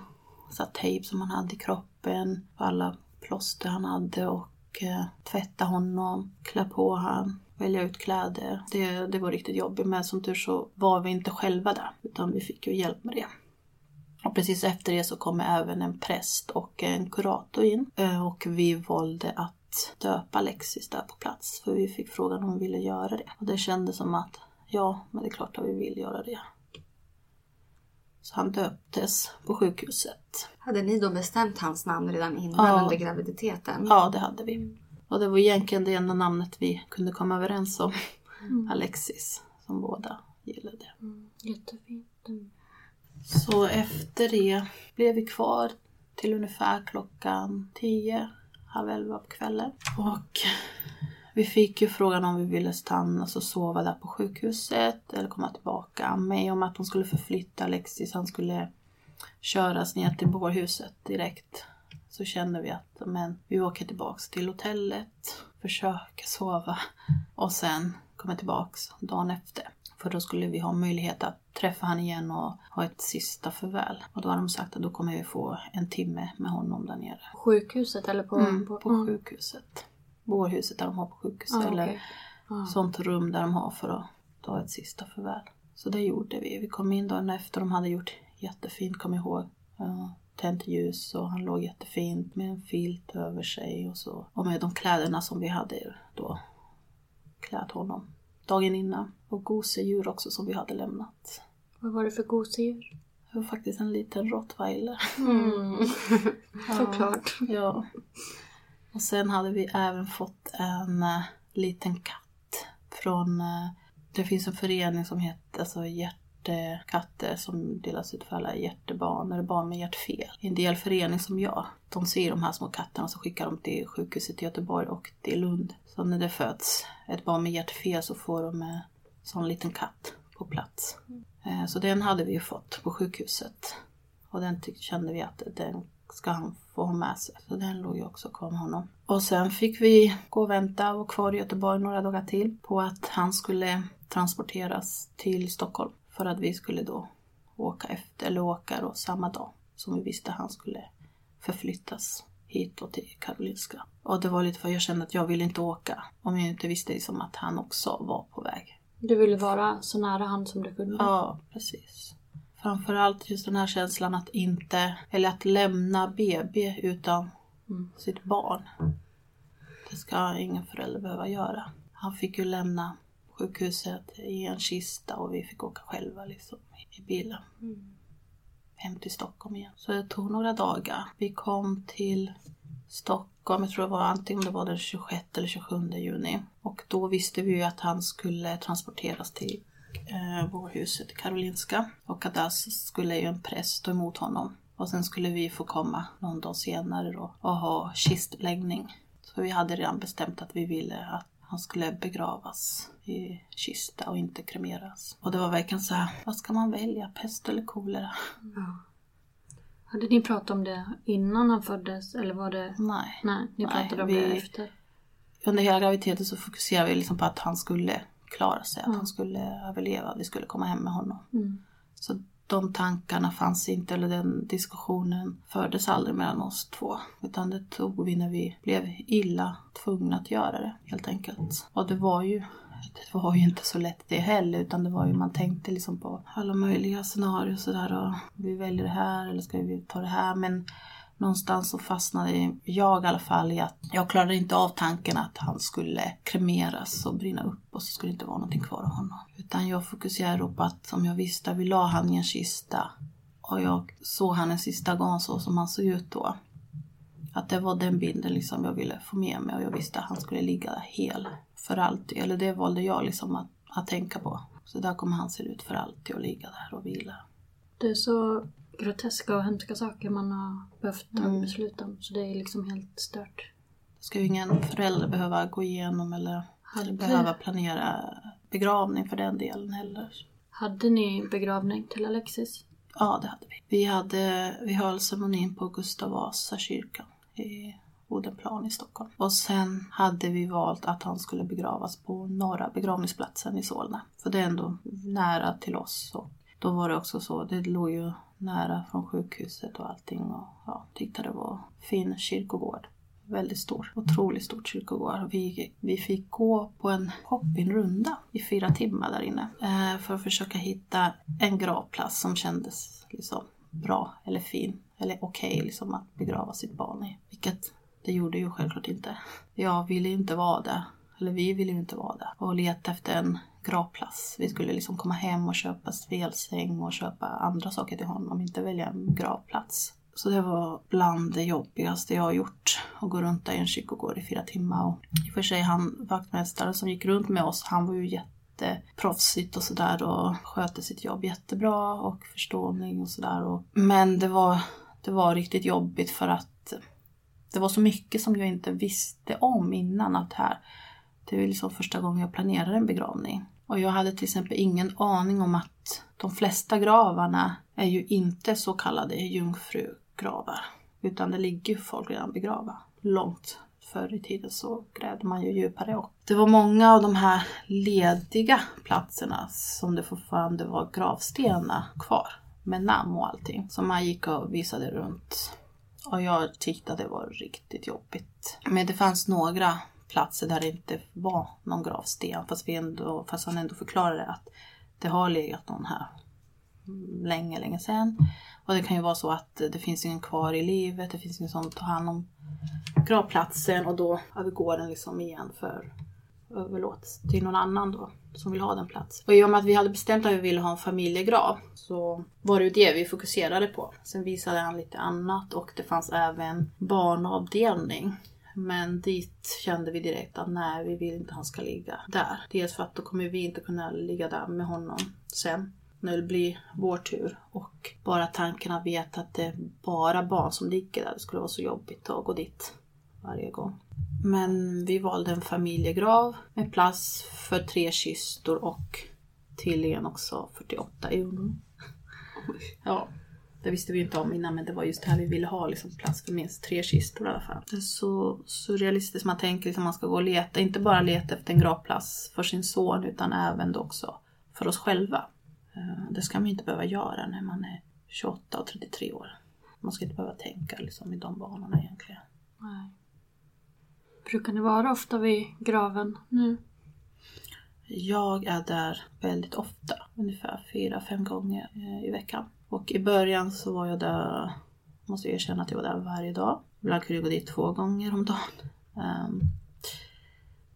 så tejp som han hade i kroppen. Alla plåster han hade och eh, tvätta honom. Klä på han. Välja ut kläder. Det, det var riktigt jobbigt men som tur så var vi inte själva där. Utan vi fick ju hjälp med det. Och precis efter det så kom även en präst och en kurator in. Eh, och vi valde att döpa Alexis där på plats. För vi fick frågan om vi ville göra det. Och det kändes som att ja, men det är klart att vi vill göra det. Så han döptes på sjukhuset. Hade ni då bestämt hans namn redan innan Ja. under graviditeten? Ja, det hade vi. Och det var egentligen det enda namnet vi kunde komma överens om. Alexis som båda gillade. Jättefint. Mm. Så efter det blev vi kvar till ungefär klockan 10, halv elva på kvällen. Och vi fick ju frågan om vi ville stanna och sova där på sjukhuset eller komma tillbaka. Mig om att de skulle förflytta Alexis, han skulle köras ner till bårhuset direkt. Så kände vi att men, vi åker tillbaks till hotellet, försöker sova och sen kommer tillbaks dagen efter. För då skulle vi ha möjlighet att träffa han igen och ha ett sista farväl. Och då har de sagt att då kommer vi få en timme med honom där nere. På sjukhuset eller på... Mm, på, på sjukhuset. Bårhuset där de har på sjukhuset. Ah, eller okej. Ah. sånt rum där de har för att ta ett sista farväl. Så det gjorde vi. Vi kom in dagen efter. De hade gjort jättefint, kom ihåg. Ja, tänt ljus och han låg jättefint med en filt över sig och så. Och med de kläderna som vi hade då klätt honom dagen innan. Och gosedjur också som vi hade lämnat. Vad var det för gosedjur? Det var faktiskt en liten rottweiler. Såklart. Ja. Och sen hade vi även fått en eh, liten katt från, eh, det finns en förening som heter alltså hjärtekatter som delas ut för alla hjärtebarn eller barn med hjärtfel. En del förening som jag, de ser de här små katterna så skickar de till sjukhuset i Göteborg och till Lund. Så när det föds ett barn med hjärtfel så får de en sån liten katt på plats. Eh, Så den hade vi ju fått på sjukhuset. Och den tyck- kände vi att den ska han få ha med sig. Så den låg ju också kvar med honom. Och sen fick vi gå och vänta och kvar i Göteborg några dagar till på att han skulle transporteras till Stockholm. För att vi skulle då åka efter, eller åka då samma dag som vi visste han skulle förflyttas hit då till Karolinska. Och det var lite för jag kände att jag ville inte åka om jag inte visste liksom att han också var på väg. Du ville vara så nära han som du kunde. Ja, precis. Framförallt just den här känslan att inte, eller att lämna BB utan sitt barn. Det ska ingen förälder behöva göra. Han fick ju lämna sjukhuset i en kista och vi fick åka själva liksom i bilen. Hem till Stockholm igen. Så det tog några dagar. Vi kom till Stockholm, jag tror det var antingen det var den 26 eller 27 juni. Och då visste vi ju att han skulle transporteras till eh, bårhuset i Karolinska. Och att där skulle ju en präst ta emot honom. Och sen skulle vi få komma någon dag senare då och ha kistläggning. Så vi hade redan bestämt att vi ville att han skulle begravas i kista och inte kremeras. Och det var verkligen så här, vad ska man välja? Pest eller kolera? Hade ni pratat om det innan han föddes eller var det... Nej. Nej, ni Nej, pratade om vi- det efter. Under hela graviditeten så fokuserade vi liksom på att han skulle klara sig, att han skulle överleva, vi skulle komma hem med honom. Mm. Så de tankarna fanns inte, eller den diskussionen fördes aldrig mellan oss två. Utan det tog vi när vi blev illa tvungna att göra det, helt enkelt. Och det var ju det var ju inte så lätt det heller, utan det var ju, man tänkte liksom på alla möjliga scenarier och sådär. Och vi väljer det här, eller ska vi ta det här? Men någonstans så fastnade jag i alla fall i att jag klarade inte av tanken att han skulle kremeras och brinna upp och så skulle det inte vara någonting kvar av honom. Utan jag fokuserade på att om jag visste att vi la han i en kista och jag såg han en sista gång så som han såg ut då. Att det var den bilden liksom jag ville få med mig och jag visste att han skulle ligga där hel för alltid. Eller det valde jag liksom att, att tänka på. Så där kommer han se ut för alltid och ligga där och vila. Du, så groteska och hemska saker man har behövt ta Mm. beslut om. Så det är liksom helt stört. Det ska ju ingen förälder behöva gå igenom eller, eller behöva planera begravning för den delen heller. Hade ni begravning till Alexis? Ja, det hade vi. Vi, hade, vi höll ceremonin på Gustav Vasa kyrkan i Odenplan i Stockholm. Och sen hade vi valt att han skulle begravas på norra begravningsplatsen i Solna. För det är ändå nära till oss. Och då var det också så, det låg ju nära från sjukhuset och allting. Och ja, tyckte det var fin kyrkogård. Väldigt stor, otroligt stor kyrkogård. Vi, vi fick gå på en shoppingrunda i fyra timmar där inne. Eh, för att försöka hitta en gravplats som kändes liksom bra eller fin. Eller okej liksom att begrava sitt barn i. Vilket det gjorde ju självklart inte. Jag ville ju inte vara där. Eller vi ville ju inte vara där. Och leta efter en gravplats. Vi skulle liksom komma hem och köpa spelsäng och köpa andra saker till honom. Inte välja en gravplats. Så det var bland det jobbigaste jag har gjort. att gå runt där i en kyrkogård i fyra timmar. Och I och för sig han vaktmästaren som gick runt med oss, han var ju jätteproffsigt och sådär och skötte sitt jobb jättebra och förståning och sådär. Men det var, det var riktigt jobbigt för att det var så mycket som jag inte visste om innan att här, det är liksom första gången jag planerar en begravning. Och jag hade till exempel ingen aning om att de flesta gravarna är ju inte så kallade jungfrugravar. Utan det ligger ju folk redan begravda. Långt förr i tiden så grävde man ju djupare. Och det var många av de här lediga platserna som det fortfarande var gravstenar kvar. Med namn och allting. Som man gick och visade runt. Och jag tyckte att det var riktigt jobbigt. Men det fanns några platser där det inte var någon gravsten. Fast, vi ändå, fast han ändå förklarade att det har legat någon här länge, länge sedan. Och det kan ju vara så att det finns ingen kvar i livet, det finns ingen som tar hand om gravplatsen och då övergår den liksom igen för överlåtelse till någon annan då som vill ha den platsen. Och i och med att vi hade bestämt att vi ville ha en familjegrav så var det ju det vi fokuserade på. Sen visade han lite annat och det fanns även barnavdelning. Men dit kände vi direkt att nej, vi vill inte att han ska ligga där. Dels för att då kommer vi inte kunna ligga där med honom sen när det blir vår tur. Och bara tanken att veta att det är bara barn som ligger där, det skulle vara så jobbigt att gå dit varje gång. Men vi valde en familjegrav med plats för tre kistor och tydligen också 48 urnor. Ja, det visste vi inte om innan men det var just här vi ville ha liksom plats för minst tre kistor i alla fall. Det är så surrealistiskt man tänker liksom man ska gå och leta, inte bara leta efter en gravplats för sin son utan även då också för oss själva. Eh, det ska man inte behöva göra när man är 28 och 33 år. Man ska inte behöva tänka liksom, i de banorna egentligen. Nej. Brukar ni vara ofta vid graven nu? Jag är där väldigt ofta, ungefär fyra, fem gånger eh, i veckan. Och i början så var jag där, måste jag erkänna att jag var där varje dag. Ibland kunde jag gå dit två gånger om dagen. Um,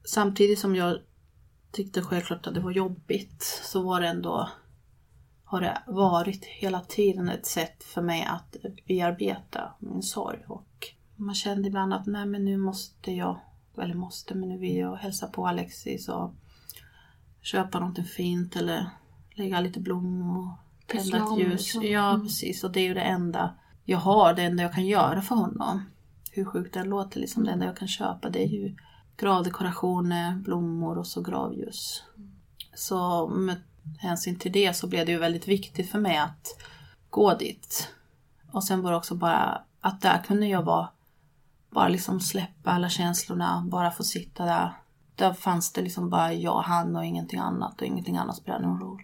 samtidigt som jag tyckte självklart att det var jobbigt så var det ändå har det varit hela tiden ett sätt för mig att bearbeta min sorg. Och man kände ibland att nej men nu måste jag, eller måste, men nu vill jag hälsa på Alexis och köpa någonting fint eller lägga lite blommor, tända ett ljus. Ja mm. precis, och det är ju det enda jag har, det enda jag kan göra för honom. Hur sjukt det låter, liksom, det enda jag kan köpa det är ju gravdekorationer, blommor och så gravljus. Så med hänsyn till det så blev det ju väldigt viktigt för mig att gå dit. Och sen var det också bara att där kunde jag vara, bara liksom släppa alla känslorna, bara få sitta där. Där fanns det liksom bara jag, han och ingenting annat och ingenting annat spelade någon roll.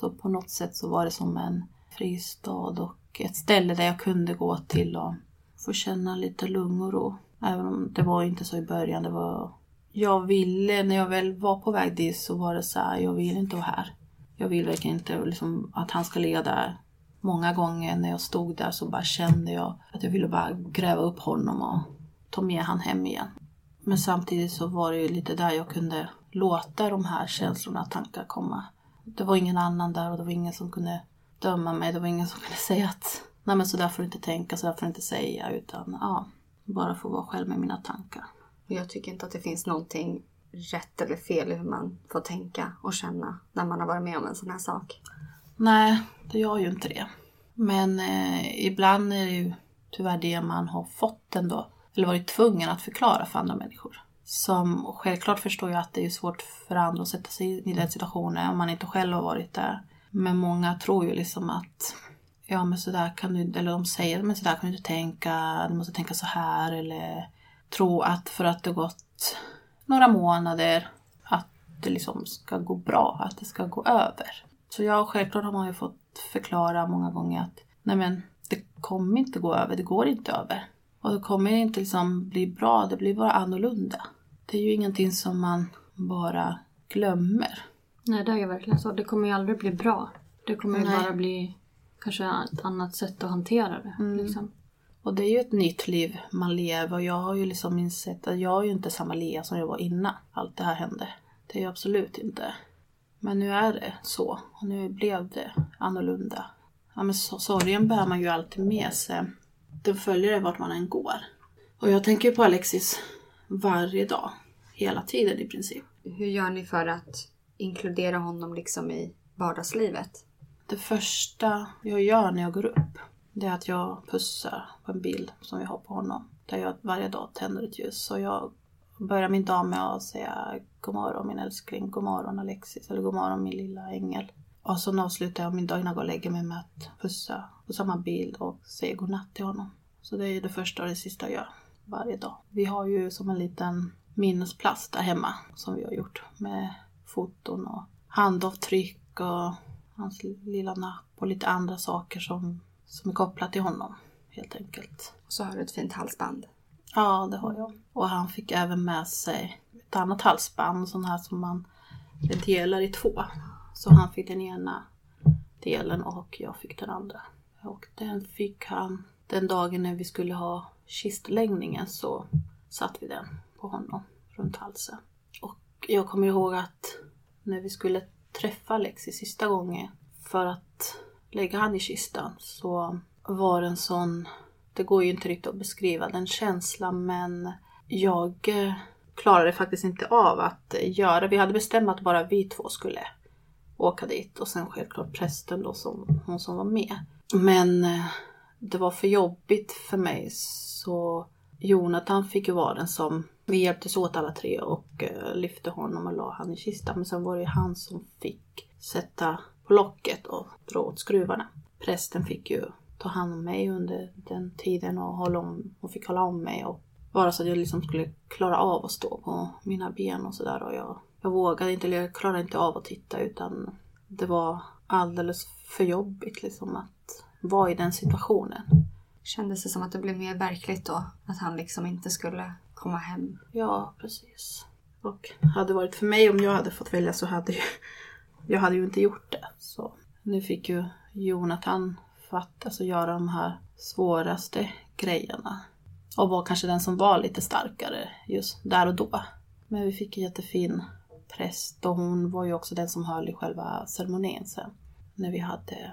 Så på något sätt så var det som en fristad och ett ställe där jag kunde gå till och få känna lite lugn och ro. Även om det var inte så i början, det var jag ville, när jag väl var på väg dit så var det så här, jag vill inte vara här. Jag vill verkligen inte liksom, att han ska ligga där. Många gånger när jag stod där så bara kände jag att jag ville bara gräva upp honom och ta med han hem igen. Men samtidigt så var det ju lite där jag kunde låta de här känslorna och tankar komma. Det var ingen annan där och det var ingen som kunde döma mig. Det var ingen som kunde säga att nej men så där får du inte tänka, så där får du inte säga. Utan ja, bara få vara själv med mina tankar. Jag tycker inte att det finns någonting rätt eller fel i hur man får tänka och känna när man har varit med om en sån här sak. Nej, det gör ju inte det. Men eh, ibland är det ju tyvärr det man har fått ändå, eller varit tvungen att förklara för andra människor. Som självklart förstår jag att det är svårt för andra att sätta sig i den situationen om man inte själv har varit där. Men många tror ju liksom att ja men sådär kan du, eller de säger men sådär kan du inte tänka, du måste tänka så här eller tro att för att det gått några månader att det liksom ska gå bra, att det ska gå över. Så jag självklart har man ju fått förklara många gånger att nej men det kommer inte gå över, det går inte över. Och det kommer inte liksom bli bra, det blir bara annorlunda. Det är ju ingenting som man bara glömmer. Nej, det är ju verkligen så. Det kommer ju aldrig bli bra. Det kommer ju Nej. bara bli kanske ett annat sätt att hantera det. Mm. Liksom. Och det är ju ett nytt liv man lever och jag har ju liksom insett att jag är ju inte samma Lea som jag var innan allt det här hände. Det är jag absolut inte. Men nu är det så och nu blev det annorlunda. Ja men sorgen bär man ju alltid med sig. Den följer det vart man än går. Och jag tänker på Alexis varje dag. Hela tiden i princip. Hur gör ni för att inkludera honom liksom i vardagslivet? Det första jag gör när jag går upp, det är att jag pussar på en bild som vi har på honom. Där jag varje dag tänder ett ljus. Så jag börjar min dag med att säga God morgon min älskling, God morgon Alexis eller God morgon min lilla ängel. Och så avslutar jag min dag innan jag går och lägger mig med att pussa på samma bild och säga godnatt till honom. Så det är ju det första och det sista jag gör varje dag. Vi har ju som en liten minnesplats där hemma som vi har gjort med foton och handavtryck och hans lilla napp och lite andra saker som, som är kopplat till honom helt enkelt. Och så har du ett fint halsband. Ja, det har jag. Och han fick även med sig ett annat halsband, sån här som man delar i två. Så han fick den ena delen och jag fick den andra. Och den fick han den dagen när vi skulle ha kistläggningen så satte vi den på honom runt halsen. Och jag kommer ihåg att när vi skulle träffa Alexis sista gången för att lägga han i kistan så var det en sån, det går ju inte riktigt att beskriva den känslan men jag eh, klarade faktiskt inte av att göra. Vi hade bestämt att bara vi två skulle åka dit och sen självklart prästen då som hon som var med. Men eh, det var för jobbigt för mig så Jonathan fick ju vara den som vi hjälptes åt alla tre och eh, lyfte honom och la han i kistan. Men sen var det ju han som fick sätta på locket och dra åt skruvarna. Prästen fick ju ta hand om mig under den tiden och, hålla om, och fick hålla om mig och bara så att jag liksom skulle klara av att stå på mina ben och sådär. Och jag, jag vågade inte, eller jag klarade inte av att titta utan det var alldeles för jobbigt liksom att vara i den situationen. Kändes det som att det blev mer verkligt då? Att han liksom inte skulle komma hem? Ja, precis. Och hade det varit för mig om jag hade fått välja så hade ju, jag hade ju inte gjort det. Så nu fick ju Jonathan fattas alltså göra de här svåraste grejerna. Och var kanske den som var lite starkare just där och då. Men vi fick en jättefin präst och hon var ju också den som höll i själva ceremonin sen. När vi hade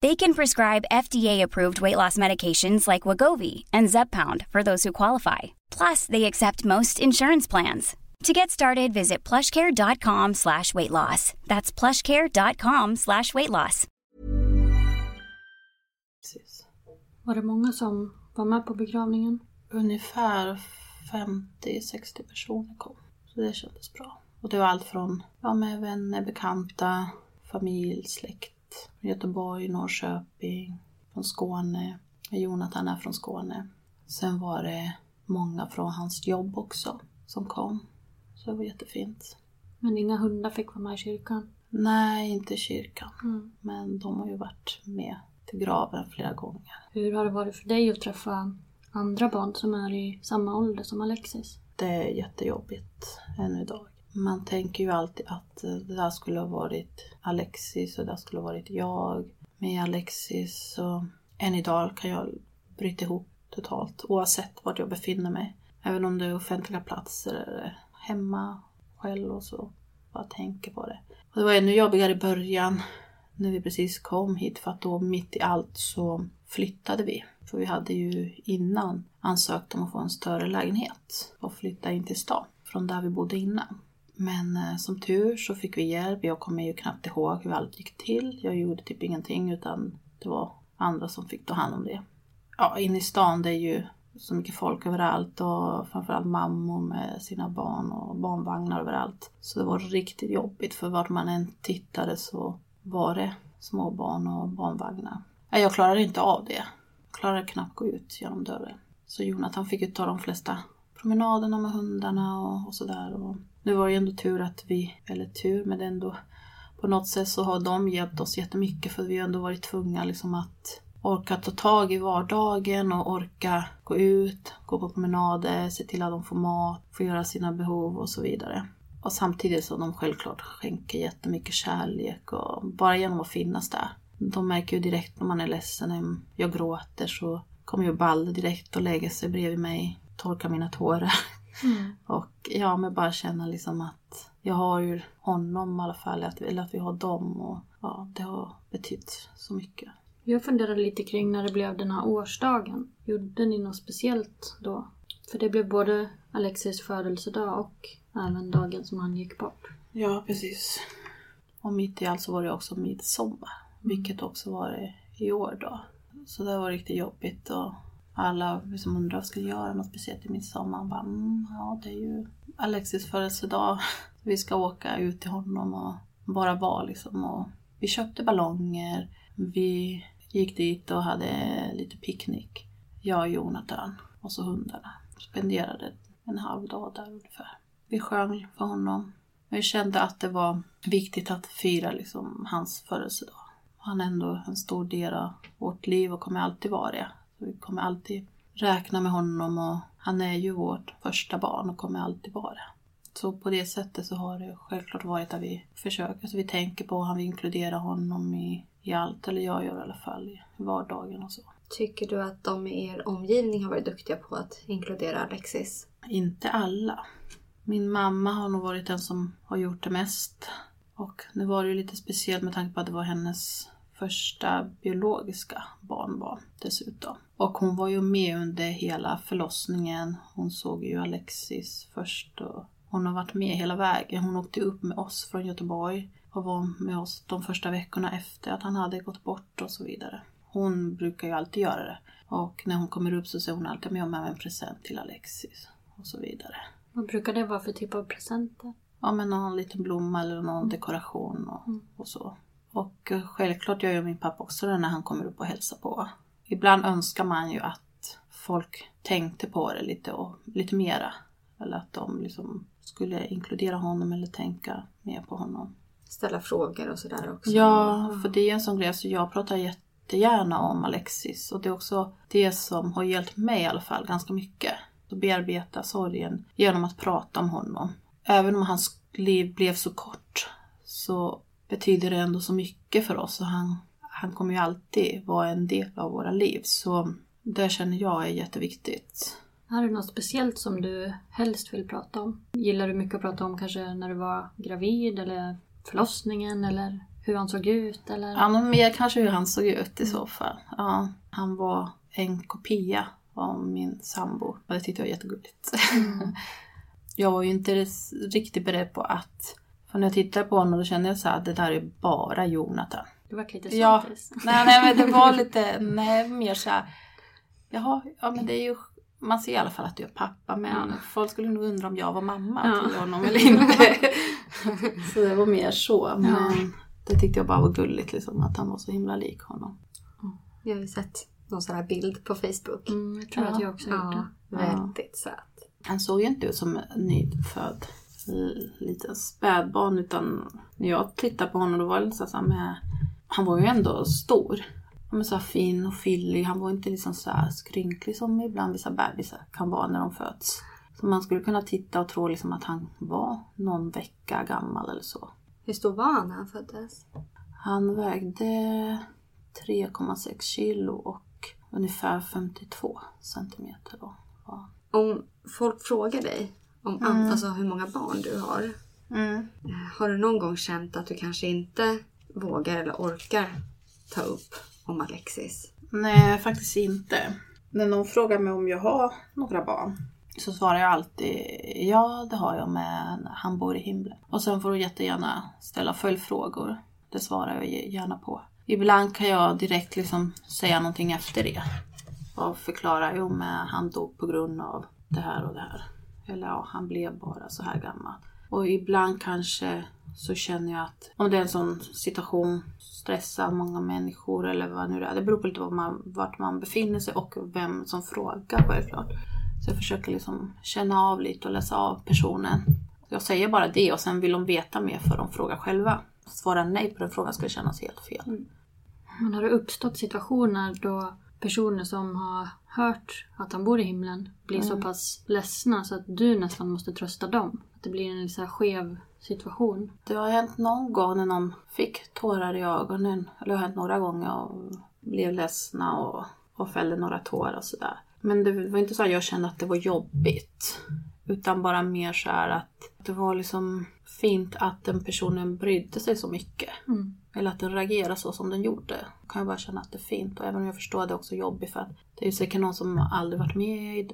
They can prescribe FDA-approved weight loss medications like Wagovi and Zepbound for those who qualify. Plus, they accept most insurance plans. To get started, visit plushcare.com slash weight loss. That's plushcare.com slash weight loss. Var det många som var med på begravningen? Ungefär 50-60 personer kom. Så det kändes bra. Och det var allt från ja, med vänner, bekanta, familj, släkt. Göteborg, Norrköping, från Skåne. Jonathan är från Skåne. Sen var det många från hans jobb också som kom. Så det var jättefint. Men inga hundar fick vara med i kyrkan? Nej, inte i kyrkan. Mm. Men de har ju varit med till graven flera gånger. Hur har det varit för dig att träffa andra barn som är i samma ålder som Alexis. Det är jättejobbigt än idag. Man tänker ju alltid att eh, det där skulle ha varit Alexis och det där skulle ha varit jag med Alexis. Så än idag kan jag bryta ihop totalt oavsett vart jag befinner mig. Även om det är offentliga platser eller hemma själv och så. Bara tänker på det. Och det var ännu jobbigare i början när vi precis kom hit för att då mitt i allt så flyttade vi. För vi hade ju innan ansökt om att få en större lägenhet och flytta in till stan från där vi bodde innan. Men eh, som tur så fick vi hjälp. Jag kommer ju knappt ihåg hur allt gick till. Jag gjorde typ ingenting utan det var andra som fick ta hand om det. Ja, inne i stan det är ju så mycket folk överallt och framförallt mammor med sina barn och barnvagnar överallt. Så det var riktigt jobbigt för vart man än tittade så var det småbarn och barnvagnar. Nej, jag klarade inte av det. Jag klarade knappt gå ut genom dörren. Så Jonathan fick ju ta de flesta promenaderna med hundarna och, och sådär. Nu var det ju ändå tur att vi, eller tur, men ändå på något sätt så har de hjälpt oss jättemycket för vi har ändå varit tvungna liksom att orka ta tag i vardagen och orka gå ut, gå på promenader, se till att de får mat, få göra sina behov och så vidare. Och samtidigt som de självklart skänker jättemycket kärlek och bara genom att finnas där. De märker ju direkt när man är ledsen, när jag gråter så kommer ju Balle direkt och lägger sig bredvid mig, torkar mina tårar. Mm. Och ja, men bara känna liksom att jag har ju honom i alla fall, eller att vi har dem och ja, det har betytt så mycket. Jag funderade lite kring när det blev den här årsdagen. Gjorde ni något speciellt då? För det blev både Alexis födelsedag och även dagen som han gick bort. Ja, precis. Och mitt i allt så var det också midsommar. Vilket också var det i år då. Så det var riktigt jobbigt och alla liksom undrade vad ska göra något speciellt i midsommar. Bara, mm, ja, det är ju Alexis födelsedag. Vi ska åka ut till honom och bara vara liksom. Och vi köpte ballonger. Vi gick dit och hade lite picknick. Jag och Jonathan och så hundarna. Spenderade en halv dag där ungefär. Vi sjöng för honom. Vi kände att det var viktigt att fira liksom hans födelsedag. Han är ändå en stor del av vårt liv och kommer alltid vara det vi kommer alltid räkna med honom och han är ju vårt första barn och kommer alltid vara. Så på det sättet så har det självklart varit att vi försöker, så vi tänker på honom, vi inkluderar honom i, i allt, eller jag gör i alla fall, i vardagen och så. Tycker du att de i er omgivning har varit duktiga på att inkludera Alexis? Inte alla. Min mamma har nog varit den som har gjort det mest. Och nu var det ju lite speciellt med tanke på att det var hennes första biologiska barnbarn dessutom. Och hon var ju med under hela förlossningen. Hon såg ju Alexis först och hon har varit med hela vägen. Hon åkte upp med oss från Göteborg och var med oss de första veckorna efter att han hade gått bort och så vidare. Hon brukar ju alltid göra det. Och när hon kommer upp så säger hon alltid med om en present till Alexis och så vidare. Vad brukar det vara för typ av presenter? Ja men någon liten blomma eller någon mm. dekoration och, mm. och så. Och eh, självklart gör ju min pappa också det när han kommer upp och hälsar på. Ibland önskar man ju att folk tänkte på det lite, och, lite mera. Eller att de liksom skulle inkludera honom eller tänka mer på honom. Ställa frågor och sådär också. Ja, för det är en sån grej. Så jag pratar jättegärna om Alexis och det är också det som har hjälpt mig i alla fall ganska mycket. Att bearbeta sorgen genom att prata om honom. Även om hans liv blev så kort så betyder det ändå så mycket för oss och han, han kommer ju alltid vara en del av våra liv. Så det känner jag är jätteviktigt. Har du något speciellt som du helst vill prata om? Gillar du mycket att prata om kanske när du var gravid eller förlossningen eller hur han såg ut? Eller? Ja, men mer kanske hur han såg ut i så fall. Ja, han var en kopia av min sambo och det tyckte jag var jättegulligt. Mm. jag var ju inte riktigt beredd på att för när jag tittade på honom då kände jag så att det där är bara Jonathan. Det var lite ja, nej, nej men det var lite, nej mer så här, jaha, ja men det är ju man ser i alla fall att du är pappa men ja. folk skulle nog undra om jag var mamma ja. till honom eller inte. så det var mer så. Men ja. det tyckte jag bara var gulligt liksom att han var så himla lik honom. Jag har ju sett någon sån här bild på Facebook. Mm, jag tror att jag också gjort det. Väldigt söt. Han såg ju inte ut som nyfödd liten spädbarn utan när jag tittade på honom då var det så här med, han var ju ändå stor. Han var så fin och fyllig, han var inte liksom så här skrynklig som ibland vissa bebisar kan vara när de föds. Så man skulle kunna titta och tro liksom att han var någon vecka gammal eller så. Hur stor var han när han föddes? Han vägde 3,6 kilo och ungefär 52 centimeter. Då. Om folk frågar dig om mm. alltså hur många barn du har. Mm. Har du någon gång känt att du kanske inte vågar eller orkar ta upp om Alexis? Nej, faktiskt inte. När någon frågar mig om jag har några barn så svarar jag alltid ja, det har jag men han bor i himlen. Och sen får du jättegärna ställa följdfrågor. Det svarar jag gärna på. Ibland kan jag direkt liksom säga någonting efter det och förklara, jo men han dog på grund av det här och det här. Eller ja, han blev bara så här gammal. Och ibland kanske så känner jag att om det är en sån situation, stressar många människor eller vad nu det är. Det beror på lite var man, vart man befinner sig och vem som frågar självklart. Så jag försöker liksom känna av lite och läsa av personen. Jag säger bara det och sen vill de veta mer för de frågar själva. Svara nej på den frågan skulle kännas helt fel. Mm. Men har det uppstått situationer då personer som har hört att han bor i himlen blir så pass ledsna så att du nästan måste trösta dem? Att det blir en så skev situation? Det har hänt någon gång när någon fick tårar i ögonen. Eller det har hänt några gånger och blev ledsna och, och fällde några tårar och sådär. Men det var inte så att jag kände att det var jobbigt. Utan bara mer så här att det var liksom fint att den personen brydde sig så mycket. Eller att den reagerade så som den gjorde. Kan jag bara känna att det är fint. Och även om jag förstår att det är också jobbigt för att det är ju säkert någon som aldrig varit med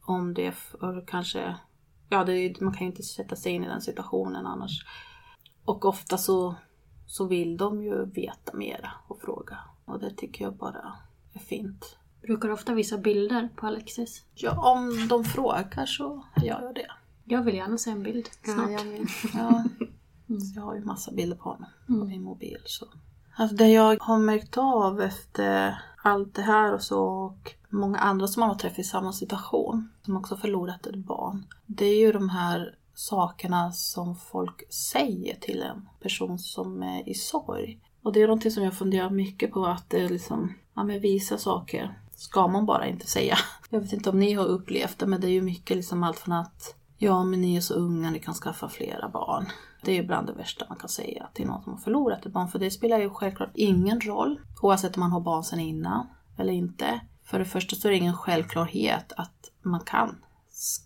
om det. Och kanske, ja det man kan ju inte sätta sig in i den situationen annars. Och ofta så, så vill de ju veta mera och fråga. Och det tycker jag bara är fint. Brukar du ofta visa bilder på Alexis? Ja, om de frågar så gör jag det. Jag vill gärna se en bild snart. Ja, jag med. Ja. Så jag har ju massa bilder på honom på min mobil. Så. Alltså det jag har märkt av efter allt det här och så och många andra som man har träffat i samma situation, som också förlorat ett barn. Det är ju de här sakerna som folk säger till en person som är i sorg. Och det är någonting som jag funderar mycket på att det är liksom, ja men vissa saker ska man bara inte säga. Jag vet inte om ni har upplevt det men det är ju mycket liksom allt från att Ja, men ni är så unga, ni kan skaffa flera barn. Det är ju bland det värsta man kan säga till någon som har förlorat ett barn. För det spelar ju självklart ingen roll, oavsett om man har barn sedan innan eller inte. För det första så är det ingen självklarhet att man kan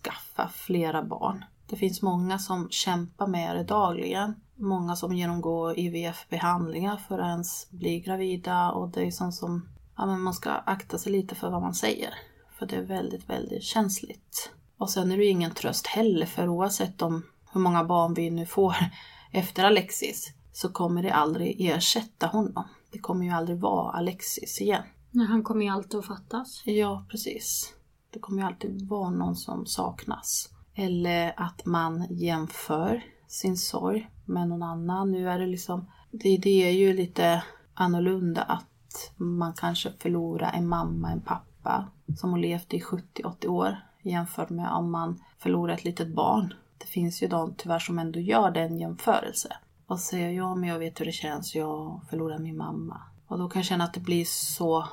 skaffa flera barn. Det finns många som kämpar med det dagligen. Många som genomgår IVF-behandlingar för att ens bli gravida och det är sånt som ja, men man ska akta sig lite för vad man säger. För det är väldigt, väldigt känsligt. Och sen är det ju ingen tröst heller för oavsett om hur många barn vi nu får efter Alexis så kommer det aldrig ersätta honom. Det kommer ju aldrig vara Alexis igen. Nej, han kommer ju alltid att fattas. Ja, precis. Det kommer ju alltid vara någon som saknas. Eller att man jämför sin sorg med någon annan. Nu är det liksom, det, det är ju lite annorlunda att man kanske förlorar en mamma, en pappa som har levt i 70-80 år jämfört med om man förlorar ett litet barn. Det finns ju de tyvärr som ändå gör den jämförelse. Och säger ja, men jag vet hur det känns, jag förlorar min mamma. Och då kan jag känna att det blir så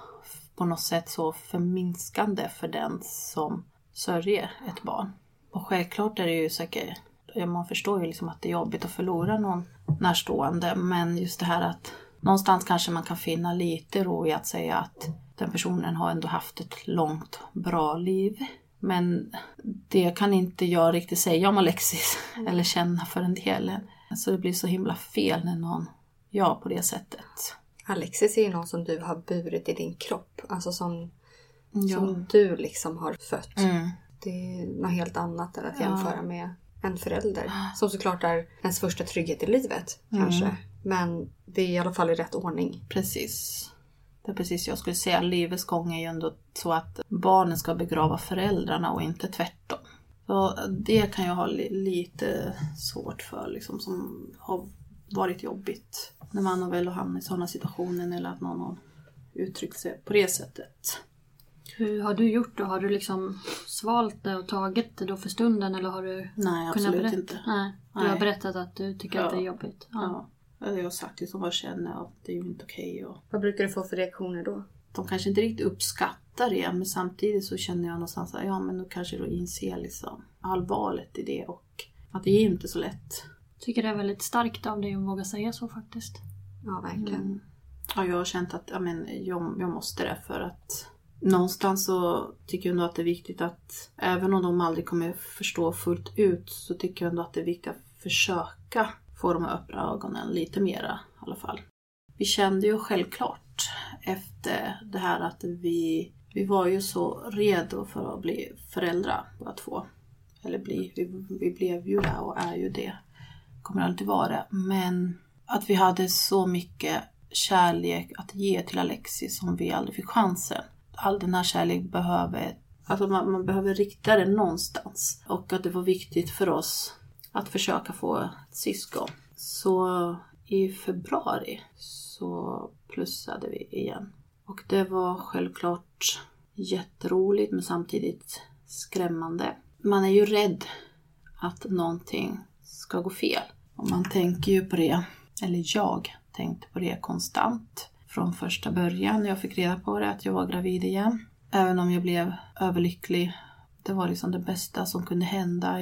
på något sätt så förminskande för den som sörjer ett barn. Och självklart är det ju säkert, man förstår ju liksom att det är jobbigt att förlora någon närstående, men just det här att någonstans kanske man kan finna lite ro i att säga att den personen har ändå haft ett långt, bra liv. Men det kan inte jag riktigt säga om Alexis, eller känna för en del. Så det blir så himla fel när någon gör på det sättet. Alexis är ju någon som du har burit i din kropp. Alltså som, Ja. som du liksom har fött. Mm. Det är något helt annat än att Ja. jämföra med en förälder. Som såklart är ens första trygghet i livet kanske. Men det är i alla fall i rätt ordning. Precis. Det är precis jag skulle säga. Livets gång är ju ändå så att barnen ska begrava föräldrarna och inte tvärtom. Så det kan jag ha li- lite svårt för, liksom, som har varit jobbigt. När man har väl hamnat i sådana situationer eller att någon har uttryckt sig på det sättet. Hur har du gjort då? Har du liksom svalt det och tagit det då för stunden eller har du Nej, kunnat absolut berätta? inte. Nej, du har Nej. berättat att du tycker Ja. att det är jobbigt. Ja. Ja. Jag har sagt liksom vad jag känner och det är ju inte okej. Och Vad brukar du få för reaktioner då? de kanske inte riktigt uppskattar det men samtidigt så känner jag någonstans att ja men nu kanske du inser liksom allvaret i det och att det är inte så lätt. Tycker det är väldigt starkt av dig att våga säga så faktiskt. Ja, verkligen. Mm. Ja, jag har känt att ja, men, jag, jag måste det för att någonstans så tycker jag ändå att det är viktigt att även om de aldrig kommer förstå fullt ut så tycker jag ändå att det är viktigt att försöka få dem att öppna ögonen lite mera i alla fall. Vi kände ju självklart efter det här att vi, vi var ju så redo för att bli föräldrar båda två. Eller bli, vi, vi blev ju det och är ju det. Kommer alltid vara det. Men att vi hade så mycket kärlek att ge till Alexis som vi aldrig fick chansen. All den här kärlek behöver, alltså man, man behöver rikta den någonstans. Och att det var viktigt för oss att försöka få ett syskon. Så i februari så plussade vi igen. Och det var självklart jätteroligt men samtidigt skrämmande. Man är ju rädd att någonting ska gå fel. Och man tänker ju på det, eller jag tänkte på det konstant. Från första början när jag fick reda på det, att jag var gravid igen. Även om jag blev överlycklig. Det var liksom det bästa som kunde hända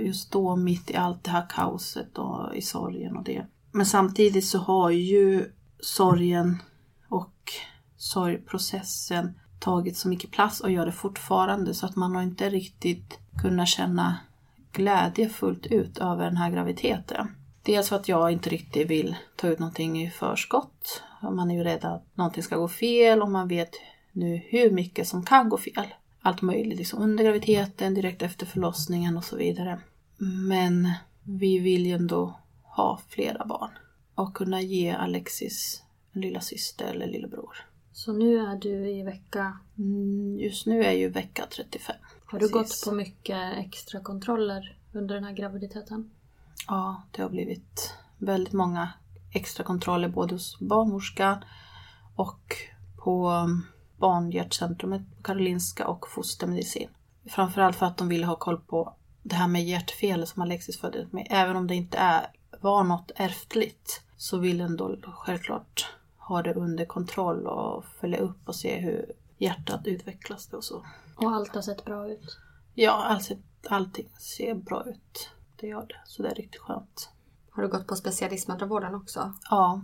just då, mitt i allt det här kaoset och i sorgen och det. Men samtidigt så har ju sorgen och sorgprocessen tagit så mycket plats och gör det fortfarande så att man har inte riktigt kunnat känna glädje fullt ut över den här graviditeten. Dels för att jag inte riktigt vill ta ut någonting i förskott. Man är ju rädd att någonting ska gå fel och man vet nu hur mycket som kan gå fel. Allt möjligt, liksom under graviditeten, direkt efter förlossningen och så vidare. Men vi vill ju ändå ha flera barn och kunna ge Alexis en lilla syster eller lillebror. Så nu är du i vecka? Mm, just nu är ju vecka 35. Har du gått på mycket extra kontroller under den här graviditeten? Ja, det har blivit väldigt många extra kontroller både hos barnmorskan och på barnhjärtcentrumet på Karolinska och fostermedicin. Framförallt för att de ville ha koll på det här med hjärtfel som Alexis föddes med. Även om det inte är, var något ärftligt så vill ändå självklart ha det under kontroll och följa upp och se hur hjärtat utvecklas och så. Och allt har sett bra ut? Ja, alltså, allting ser bra ut. Det gör det. Så det är riktigt skönt. Har du gått på specialistmödravården också? Ja,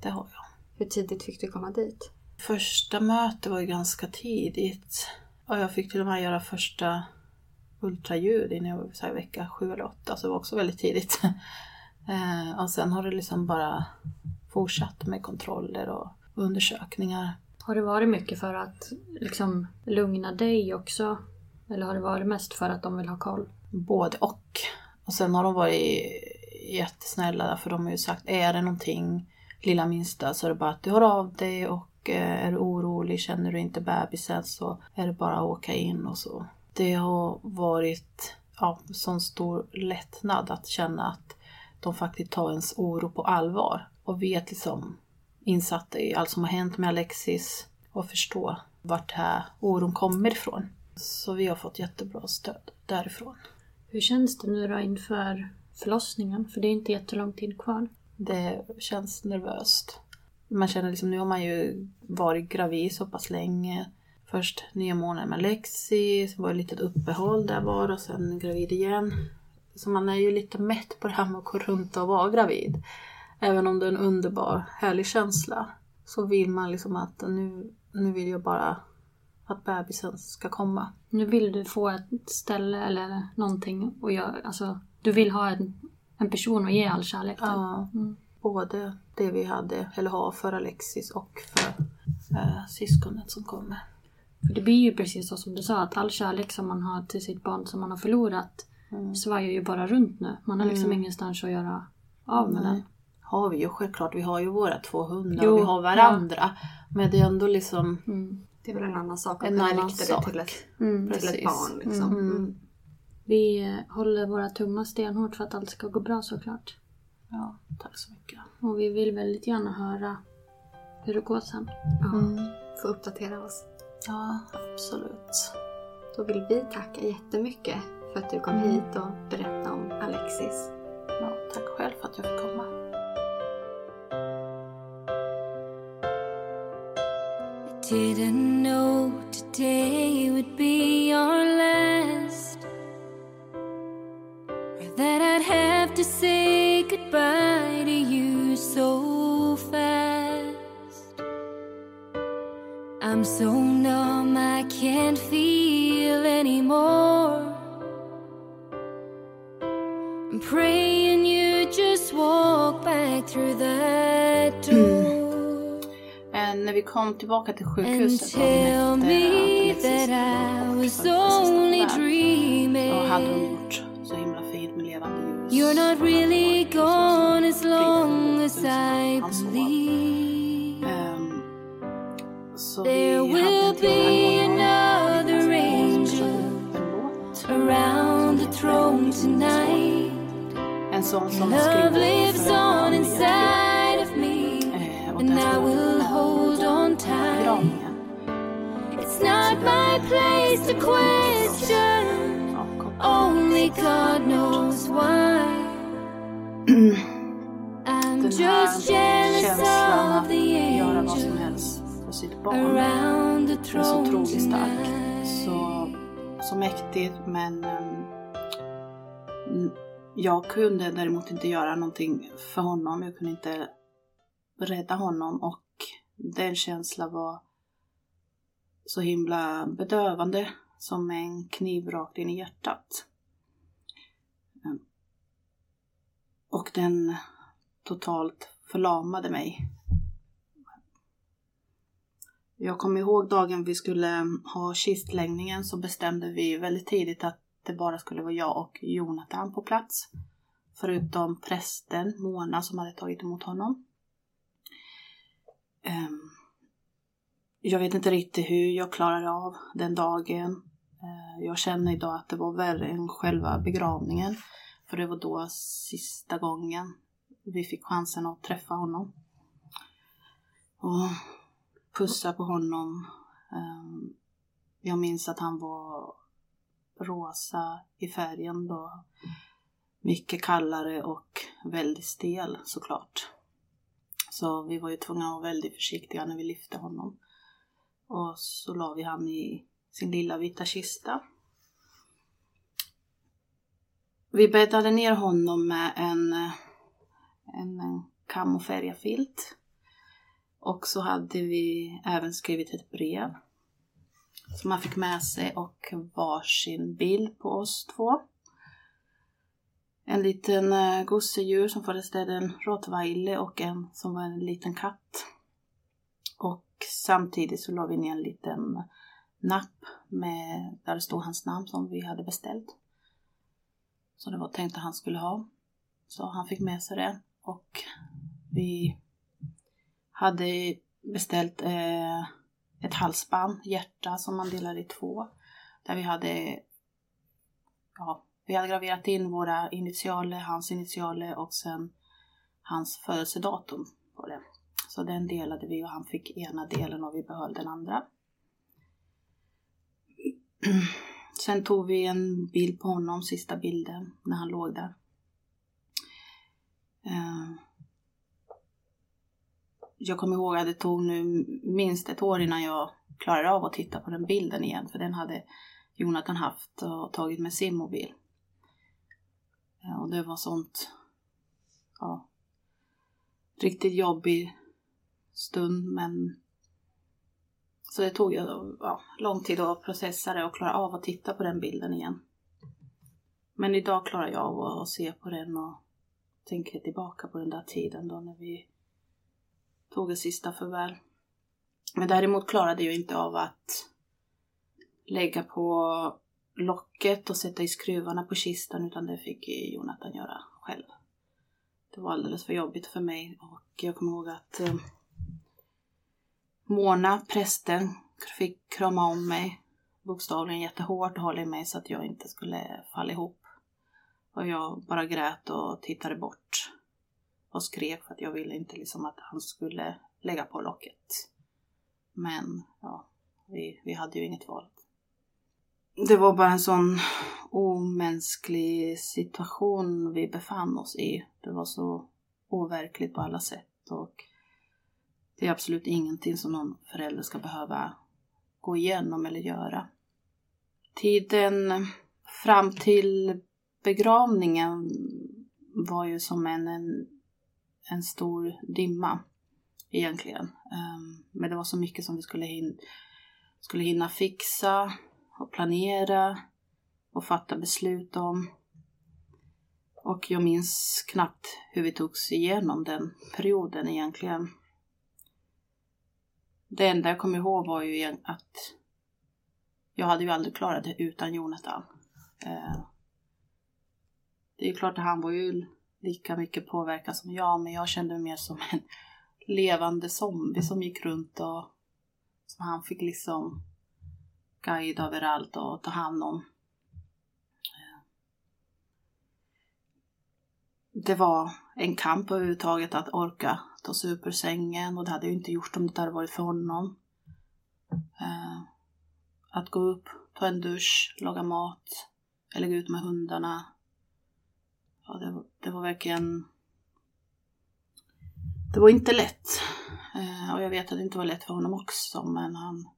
det har jag. Hur tidigt fick du komma dit? Första mötet var ju ganska tidigt. Och jag fick till och med göra första ultraljud innan jag var vecka sju eller åtta. Så det var också väldigt tidigt. Eh, och sen har det liksom bara fortsatt med kontroller och undersökningar. Har det varit mycket för att liksom lugna dig också? Eller har det varit mest för att de vill ha koll? Både och. Och sen har de varit jättesnälla för de har ju sagt, är det någonting lilla minsta så är det bara att du hör av dig och eh, är du orolig, känner du inte bebisen så är det bara att åka in och så. Det har varit ja, sån stor lättnad att känna att de faktiskt tar ens oro på allvar och vet liksom insatta i allt som har hänt med Alexis och förstå vart här oron kommer ifrån. Så vi har fått jättebra stöd därifrån. Hur känns det nu då inför förlossningen? För det är inte jättelång tid kvar. Det känns nervöst. Man känner liksom, nu har man ju varit gravid så pass länge. Först nio månader med Alexis, så var det ett litet uppehåll där bara och sen gravid igen. Så man är ju lite mätt på det här med att gå runt och vara gravid. Även om det är en underbar, härlig känsla. Så vill man liksom att nu, nu vill jag bara att bebisen ska komma. Nu vill du få ett ställe eller någonting och jag, alltså, du vill ha en, en person att ge all kärlek till. Ja, mm. Både det vi hade, eller har för Alexis och för äh, syskonet som kommer. För det blir ju precis så som du sa, att all kärlek som man har till sitt barn som man har förlorat mm. svajar ju bara runt nu. Man har liksom mm. ingenstans att göra av med den. Har vi ju självklart, vi har ju våra två hundar jo, och vi har varandra. Ja. Men det är ändå liksom... Mm. Det är väl en annan sak att kunna rikta det till ett, mm, till ett barn. Liksom. Mm. mm. Vi eh, håller våra tummar stenhårt för att allt ska gå bra såklart. Ja, tack så mycket. Och vi vill väldigt gärna höra hur det går sen. Ja, mm. få uppdatera oss. Ja, absolut. Då vill vi tacka jättemycket för att du kom mm. hit och berättade om Alexis. Ja, tack själv för att jag fick komma. Didn't know today would be our last Or that I'd have say goodbye to you so fast. I'm so numb I can't feel anymore. I'm praying you just walk back through that door. Men när vi kom tillbaka till sjukhuset efter att Alexis så hade de You're not really gone as long as I believe. There will be another angel around the throne tonight. Som Love lives on inside of me, and I will hold on tight. It's not my place to question. Only God knows why. I'm Den just jealous of the angels för sitt barn around the är så throne otroligt stark. Så, så mäktigt men mm, jag kunde däremot inte göra någonting för honom. Jag kunde inte rädda honom och den känslan var så himla bedövande som en kniv rakt in i hjärtat. Och den totalt förlamade mig. Jag kommer ihåg dagen vi skulle ha kistläggningen så bestämde vi väldigt tidigt att det bara skulle vara jag och Jonathan på plats. Förutom prästen Mona som hade tagit emot honom. Ehm, jag vet inte riktigt hur jag klarade av den dagen. Ehm, jag känner idag att det var värre än själva begravningen. För det var då sista gången vi fick chansen att träffa honom. Och pussa på honom. Ehm, jag minns att han var rosa i färgen då. Mycket kallare och väldigt stel såklart. Så vi var ju tvungna att vara väldigt försiktiga när vi lyfte honom. Och så la vi han i sin lilla vita kista. Vi bäddade ner honom med en, en, kam och färgafilt. Och så hade vi även skrivit ett brev som han fick med sig och varsin bild på oss två. En liten eh, gosedjur som föreställde en rottweiler och en som var en liten katt. Och samtidigt så la vi ner en liten napp med, där det stod hans namn som vi hade beställt som det var tänkt att han skulle ha. Så han fick med sig det och vi hade beställt eh, ett halsband, hjärta, som man delade i två. Där vi hade, ja, vi hade graverat in våra initialer, hans initialer och sen hans födelsedatum på det. Så den delade vi och han fick ena delen och vi behöll den andra. Sen tog vi en bild på honom, sista bilden, när han låg där. Eh, jag kommer ihåg att det tog nu minst ett år innan jag klarade av att titta på den bilden igen, för den hade Jonathan haft och tagit med sin mobil. Eh, och det var sånt, ja, riktigt jobbig stund, men så det tog ju ja, lång tid att processa det och klara av att titta på den bilden igen. Men idag klarar jag av att se på den och tänka tillbaka på den där tiden då när vi tog ett sista farväl. Men däremot klarade jag inte av att lägga på locket och sätta i skruvarna på kistan utan det fick Jonathan göra själv. Det var alldeles för jobbigt för mig och jag kommer ihåg att eh, Mona, prästen, fick krama om mig bokstavligen jättehårt och hålla i mig så att jag inte skulle falla ihop. Och jag bara grät och tittade bort och skrek för att jag ville inte liksom att han skulle lägga på locket. Men ja, vi, vi hade ju inget val. Det var bara en sån omänsklig situation vi befann oss i. Det var så overkligt på alla sätt och det är absolut ingenting som någon förälder ska behöva gå igenom eller göra. Tiden fram till begravningen var ju som en, en, en stor dimma egentligen. Ehm, men det var så mycket som vi skulle, hin skulle hinna fixa och planera och fatta beslut om. Och jag minns knappt hur vi togs igenom den perioden egentligen. Det enda jag kom ihåg var ju att jag hade ju aldrig klarat det utan Jonathan. Eh, det är ju klart att han var ju lika mycket påverkad som jag, men jag kände mig mer som en levande zombie som gick runt och som han fick liksom guida överallt och ta hand om. Eh, det var en kamp överhuvudtaget att orka ta sig upp ur sängen och det hade jag inte gjort om det inte hade varit för honom. Eh, att gå upp, ta en dusch, laga mat eller gå ut med hundarna. Ja, det, var, det var verkligen... Det var inte lätt. Eh, och jag vet att det inte var lätt för honom också, men han...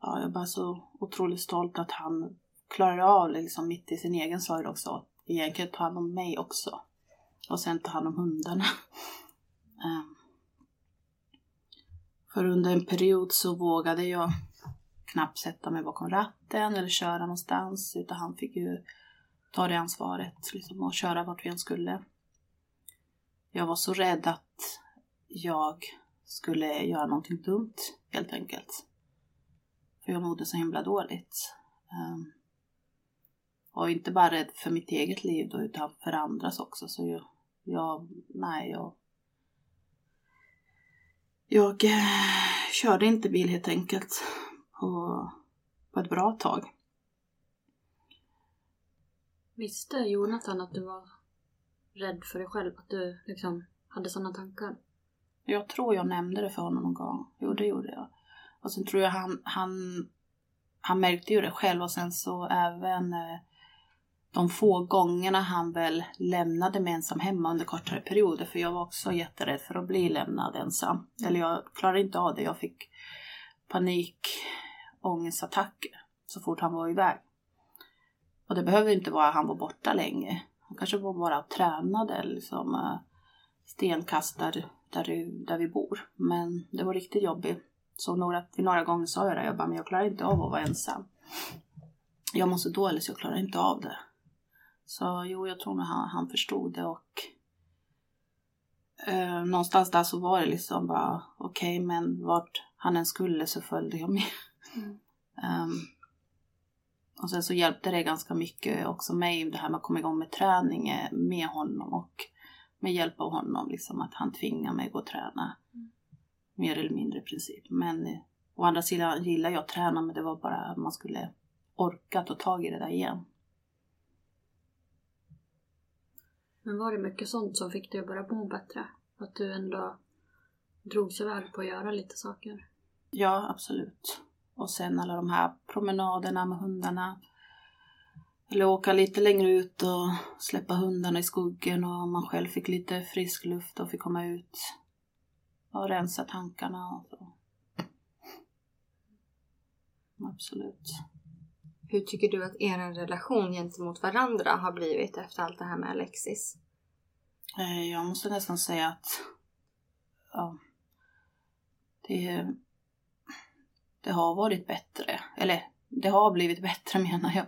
Ja, jag är bara så otroligt stolt att han klarade av det liksom mitt i sin egen sorg också. Egentligen ta hand om mig också. Och sen ta hand om hundarna. Ehm. För under en period så vågade jag knappt sätta mig bakom ratten eller köra någonstans utan han fick ju ta det ansvaret liksom, och köra vart vi än skulle. Jag var så rädd att jag skulle göra någonting dumt helt enkelt. För jag mådde så himla dåligt. Um, och inte bara rädd för mitt eget liv då utan för andras också. Så jag, jag nej, jag jag eh, körde inte bil helt enkelt på, på ett bra tag. Visste Jonathan att du var rädd för dig själv? Att du liksom hade sådana tankar? Jag tror jag nämnde det för honom någon gång. Jo, det gjorde jag. Och sen tror jag han, han, han märkte ju det själv och sen så även eh, de få gångerna han väl lämnade mig ensam hemma under kortare perioder. För jag var också jätterädd för att bli lämnad ensam. Eller jag klarade inte av det. Jag fick panikångestattacker så fort han var iväg. Och det behöver inte vara att han var borta länge. Han kanske var bara tränade liksom eh, uh, stenkast där, där, vi bor. Men det var riktigt jobbigt. Så några, några gånger sa jag det. Jag bara, men jag klarar inte av att vara ensam. Jag mår så dåligt så jag klarar inte av det. Så jo, jag tror nog han, han förstod det och eh, någonstans där så var det liksom bara okej, okay, men vart han än skulle så följde jag med. Mm. um, och sen så hjälpte det ganska mycket också mig det här med att komma igång med träning med honom och med hjälp av honom, liksom att han tvingar mig att gå och träna. Mm. Mer eller mindre i princip. Men eh, å andra sidan gillar jag att träna men det var bara att man skulle orka ta tag i det där igen. Men var det mycket sånt som fick dig att börja må bättre? Att du ändå drogs iväg på att göra lite saker? Ja, absolut. Och sen alla de här promenaderna med hundarna. Eller åka lite längre ut och släppa hundarna i skogen och man själv fick lite frisk luft och fick komma ut och rensa tankarna och så. Absolut. Hur tycker du att er relation gentemot varandra har blivit efter allt det här med Alexis? Eh, jag måste nästan säga att ja, det, det har varit bättre. Eller det har blivit bättre menar jag.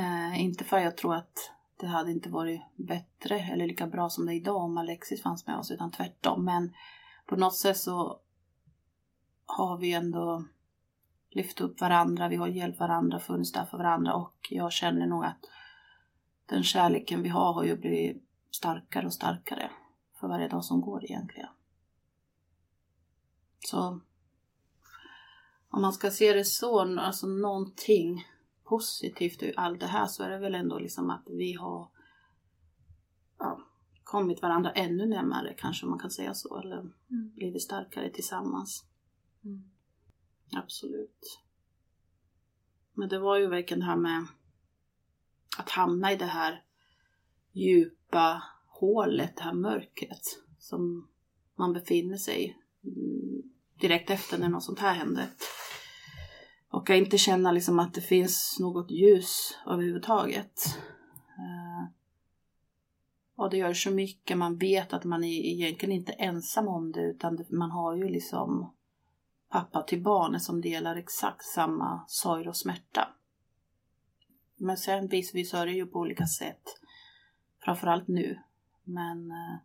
Eh, inte för att jag tror att det hade inte varit bättre eller lika bra som det är idag om Alexis fanns med oss, utan tvärtom. Men på något sätt så har vi ändå lyft upp varandra, vi har hjälpt varandra, funnits där för varandra och jag känner nog att den kärleken vi har har ju blivit starkare och starkare för varje dag som går egentligen. Så om man ska se det så, alltså någonting positivt i allt det här så är det väl ändå liksom att vi har ja, kommit varandra ännu närmare kanske man kan säga så, eller mm. blivit starkare tillsammans. Mm. Absolut. Men det var ju verkligen det här med att hamna i det här djupa hålet, det här mörkret som man befinner sig i mm, direkt efter när något sånt här hände. Och att inte känna liksom att det finns något ljus överhuvudtaget. Eh, Och det gör så mycket, man vet att man är egentligen inte ensam om det utan man har ju liksom pappa till barnet som delar exakt samma sorg och smärta. Men sen visst, vi sörjer ju på olika sätt. Framförallt nu. Men eh,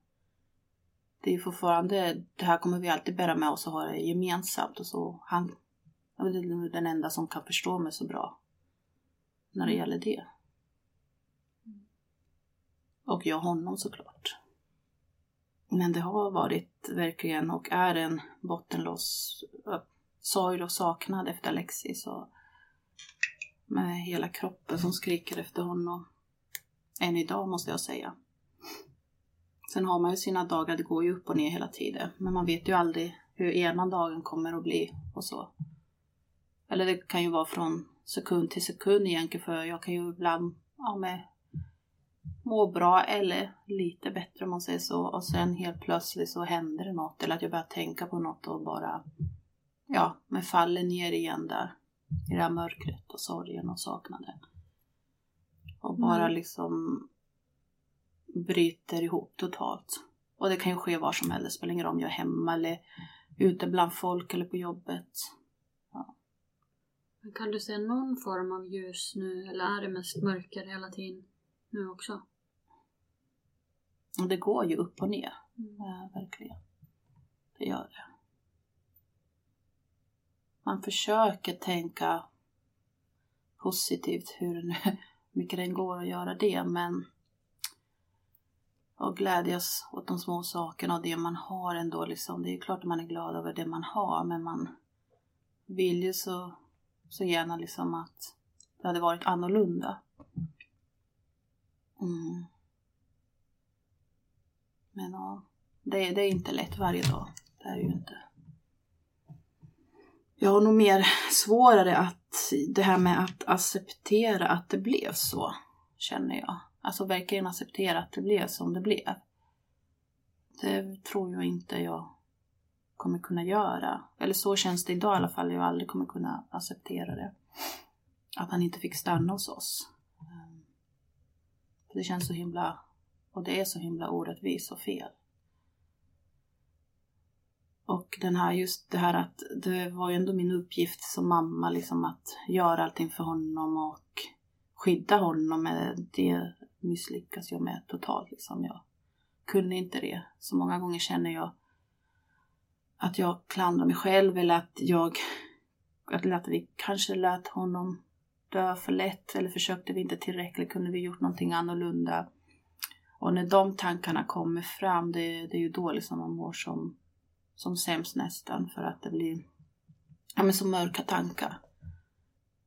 det är fortfarande, det här kommer vi alltid bära med oss och ha det gemensamt. Och så han är den enda som kan förstå mig så bra när det gäller det. Och jag honom såklart. Men det har varit verkligen och är en bottenlös sorg och saknad efter Alexis och med hela kroppen som skriker efter honom. än idag måste jag säga. Sen har man ju sina dagar, det går ju upp och ner hela tiden. Men man vet ju aldrig hur ena dagen kommer att bli och så. Eller det kan ju vara från sekund till sekund egentligen för jag kan ju ibland ja, med, må bra eller lite bättre om man säger så och sen helt plötsligt så händer det något eller att jag börjar tänka på något och bara ja, men faller ner igen där i det här mörkret och sorgen och saknaden. Och bara Mm. liksom bryter ihop totalt. Och det kan ju ske var som helst, det spelar ingen roll om jag är hemma eller ute bland folk eller på jobbet. Men Kan du se någon form av ljus nu eller är det mest mörker hela tiden nu också? Och det går ju upp och ner, Mm. verkligen. Det gör det. Man försöker tänka positivt hur nu, mycket det går att göra det, men och glädjas åt de små sakerna och det man har ändå liksom. Det är klart att man är glad över det man har, men man vill ju så, så gärna liksom att det hade varit annorlunda. Mm. Men ja, det, är- det är inte lätt varje dag. Det är ju inte. Jag har nog mer svårare att det här med att acceptera att det blev så, känner jag. Alltså verkligen acceptera att det blev som det blev. Det tror jag inte jag kommer kunna göra. Eller så känns det idag i alla fall. Jag aldrig kommer kunna acceptera det. Att han inte fick stanna hos oss. Det känns så himla, och det är så himla orättvist och fel. Och den här, just det här att det var ju ändå min uppgift som mamma liksom att göra allting för honom och skydda honom. Men det misslyckas jag med totalt liksom. Jag kunde inte det. Så många gånger känner jag att jag klandrar mig själv eller att jag, att, att vi kanske lät honom dö för lätt eller försökte vi inte tillräckligt, kunde vi gjort någonting annorlunda? Och när de tankarna kommer fram, det, det är ju då liksom man mår som, som sämst nästan för att det blir ja, men så mörka tankar.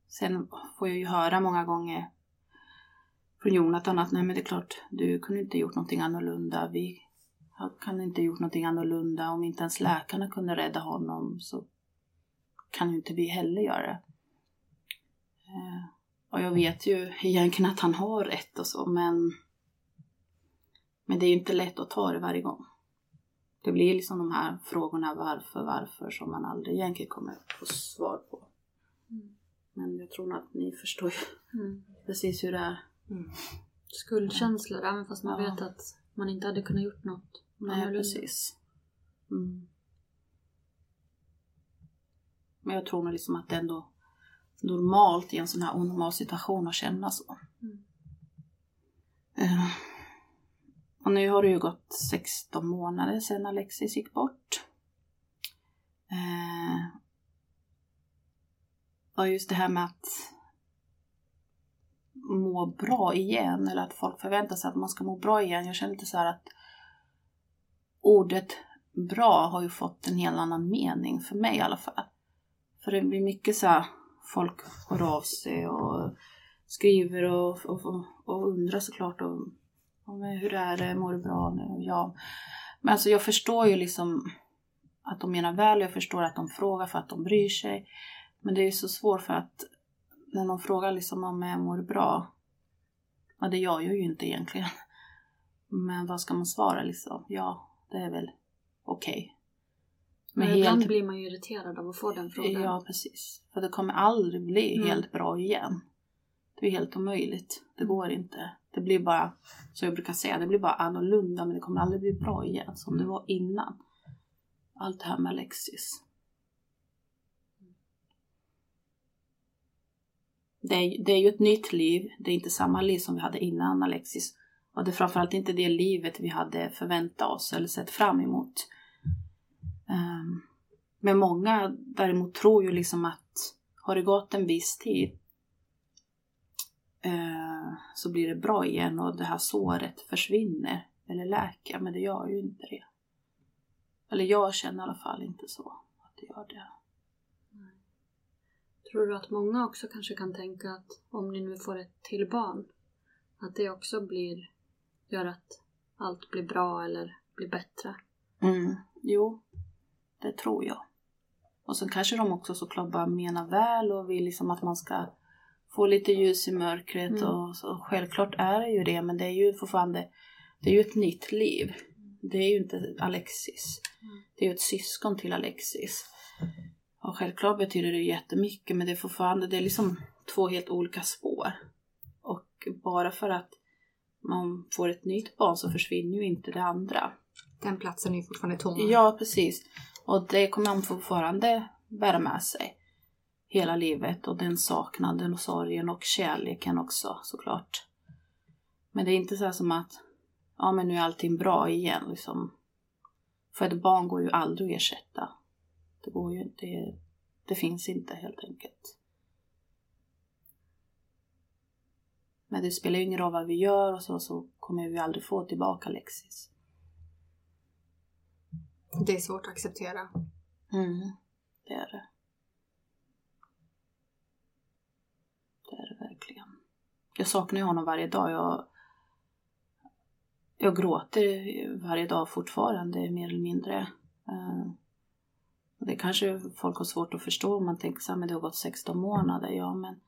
Sen får jag ju höra många gånger från Jonathan att nej men det är klart, du kunde inte gjort någonting annorlunda. Vi kan inte gjort någonting annorlunda. Om inte ens läkarna kunde rädda honom så kan ju inte vi heller göra det. Och jag vet ju egentligen att han har rätt och så, men men det är ju inte lätt att ta det varje gång. Det blir liksom de här frågorna varför, varför som man aldrig egentligen kommer få svar på. Men jag tror nog att ni förstår Mm. precis hur det är. Skuldkänslor, även fast man Ja. vet att man inte hade kunnat gjort något. Nej, annorlunda. precis. Mm. Men jag tror nog liksom att det är ändå normalt i en sån här onormal situation att känna så. Mm. Eh, och nu har det ju gått 16 månader sedan Alexis gick bort. Eh, och just det här med att må bra igen eller att folk förväntar sig att man ska må bra igen. Jag känner lite så här att ordet bra har ju fått en helt annan mening för mig i alla fall. För det blir mycket så här, folk hör av sig och skriver och, och, och, och undrar såklart och hur är det, mår du bra nu? Ja. Men alltså jag förstår ju liksom att de menar väl, jag förstår att de frågar för att de bryr sig. Men det är ju så svårt för att när någon frågar liksom om jag mår bra, ja det gör jag ju inte egentligen. Men vad ska man svara liksom? Ja, det är väl okej. Men Men ibland helt- blir man ju irriterad av att få den frågan. Ja, precis. För det kommer aldrig bli Mm. helt bra igen. Det är helt omöjligt. Det går inte. Det blir bara, så jag brukar säga, det blir bara annorlunda men det kommer aldrig bli bra igen som det var innan. Allt det här med Alexis. Det är, det är ju ett nytt liv. Det är inte samma liv som vi hade innan Alexis. Och det är framförallt inte det livet vi hade förväntat oss eller sett fram emot. Ehm, men många däremot tror ju liksom att har det gått en viss tid eh, så blir det bra igen och det här såret försvinner eller läker. Men det gör ju inte det. Eller jag känner i alla fall inte så att det gör det. Tror du att många också kanske kan tänka att om ni nu får ett till barn Att det också blir, gör att allt blir bra eller blir bättre. Mm, jo, det tror jag. Och så kanske de också såklart bara menar väl och vill liksom att man ska få lite ljus i mörkret Mm. och så. Självklart är det ju det men det är ju fortfarande det är ju ett nytt liv. Det är ju inte Alexis. Det är ju ett syskon till Alexis. Och självklart betyder det jättemycket men det är fortfarande det är liksom två helt olika spår. Och bara för att man får ett nytt barn så försvinner ju inte det andra. Den platsen är ju fortfarande tom. Ja, precis. Och det kommer man fortfarande bära med sig hela livet och den saknaden och sorgen och kärleken också såklart. Men det är inte så som att ja men nu är allting bra igen liksom. För ett barn går ju aldrig att ersätta. Det går ju inte, det, det finns inte helt enkelt. Men det spelar ju ingen roll vad vi gör och så, så kommer vi aldrig få tillbaka Alexis. Det är svårt att acceptera. Mm, det är det. Verkligen. Jag saknar ju honom varje dag. Jag, jag gråter varje dag fortfarande, mer eller mindre. Eh, det kanske folk har svårt att förstå om man tänker så här, men det har gått 16 månader. Ja, men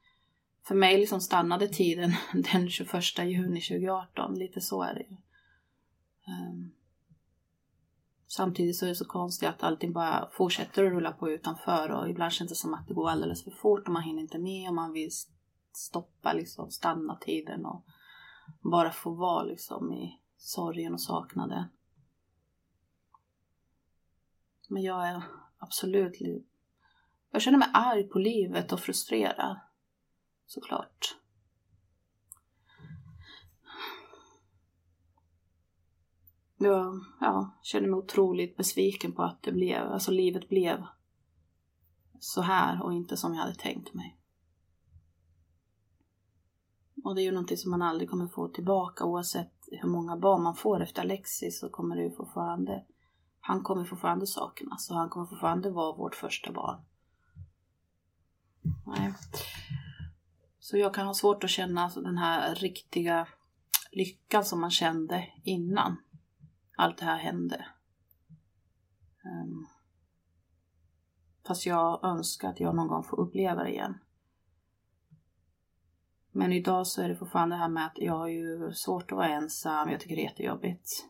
för mig liksom stannade tiden den 21 juni 2018. Lite så är det ju. Eh, samtidigt så är det så konstigt att allting bara fortsätter att rulla på utanför och ibland känns det som att det går alldeles för fort och man hinner inte med och man vill stoppa liksom, stanna tiden och bara få vara liksom i sorgen och saknaden. Men jag är absolut... Jag känner mig arg på livet och frustrerad. Såklart. Jag ja, känner mig otroligt besviken på att det blev, alltså livet blev så här och inte som jag hade tänkt mig. Och det är ju någonting som man aldrig kommer få tillbaka oavsett hur många barn man får efter Alexis så kommer det ju fortfarande, han kommer fortfarande saknas och han kommer fortfarande vara vårt första barn. Nej. Så jag kan ha svårt att känna alltså den här riktiga lyckan som man kände innan allt det här hände. Um, fast jag önskar att jag någon gång får uppleva det igen. Men idag så är det fortfarande det här med att jag har ju svårt att vara ensam. Jag tycker det är jättejobbigt.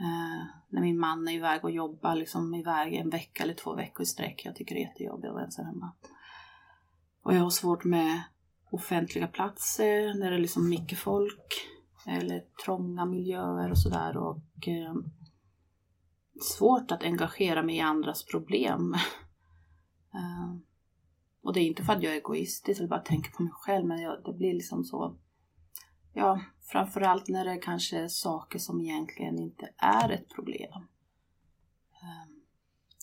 Eh, när min man är iväg och jobbar liksom iväg en vecka eller två veckor i sträck. Jag tycker det är jättejobbigt att vara ensam hemma. Och jag har svårt med offentliga platser när det är liksom mycket folk eller trånga miljöer och sådär och eh, svårt att engagera mig i andras problem. eh, och det är inte för att jag är egoistisk eller bara tänker på mig själv men jag, det blir liksom så ja, framförallt när det kanske är saker som egentligen inte är ett problem. Eh,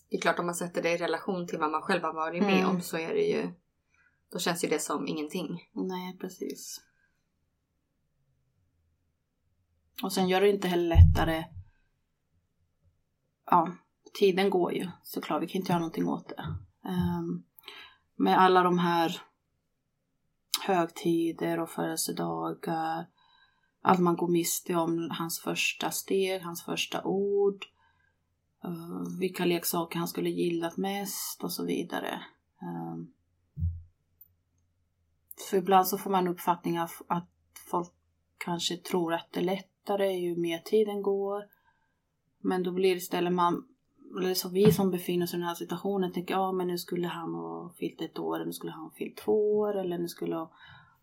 Det är klart om man sätter det i relation till vad man själv har varit med Mm. om så är det ju... Då känns ju det som ingenting. Nej, precis. Och sen gör det inte heller lättare. Ja, tiden går ju såklart. Vi kan inte göra någonting åt det. Ehm, med alla de här högtider och födelsedagar. Allt man går miste om. Hans första steg, hans första ord. Eh, vilka leksaker han skulle gillat mest och så vidare. Eh, för ibland så får man uppfattningen att- att folk kanske tror att det är lättare ju mer tiden går. Men då blir det istället man, eller så vi som befinner oss i den här situationen tänker ja men nu skulle han ha fyllt ett år, eller nu skulle han ha fyllt två år, eller nu skulle ha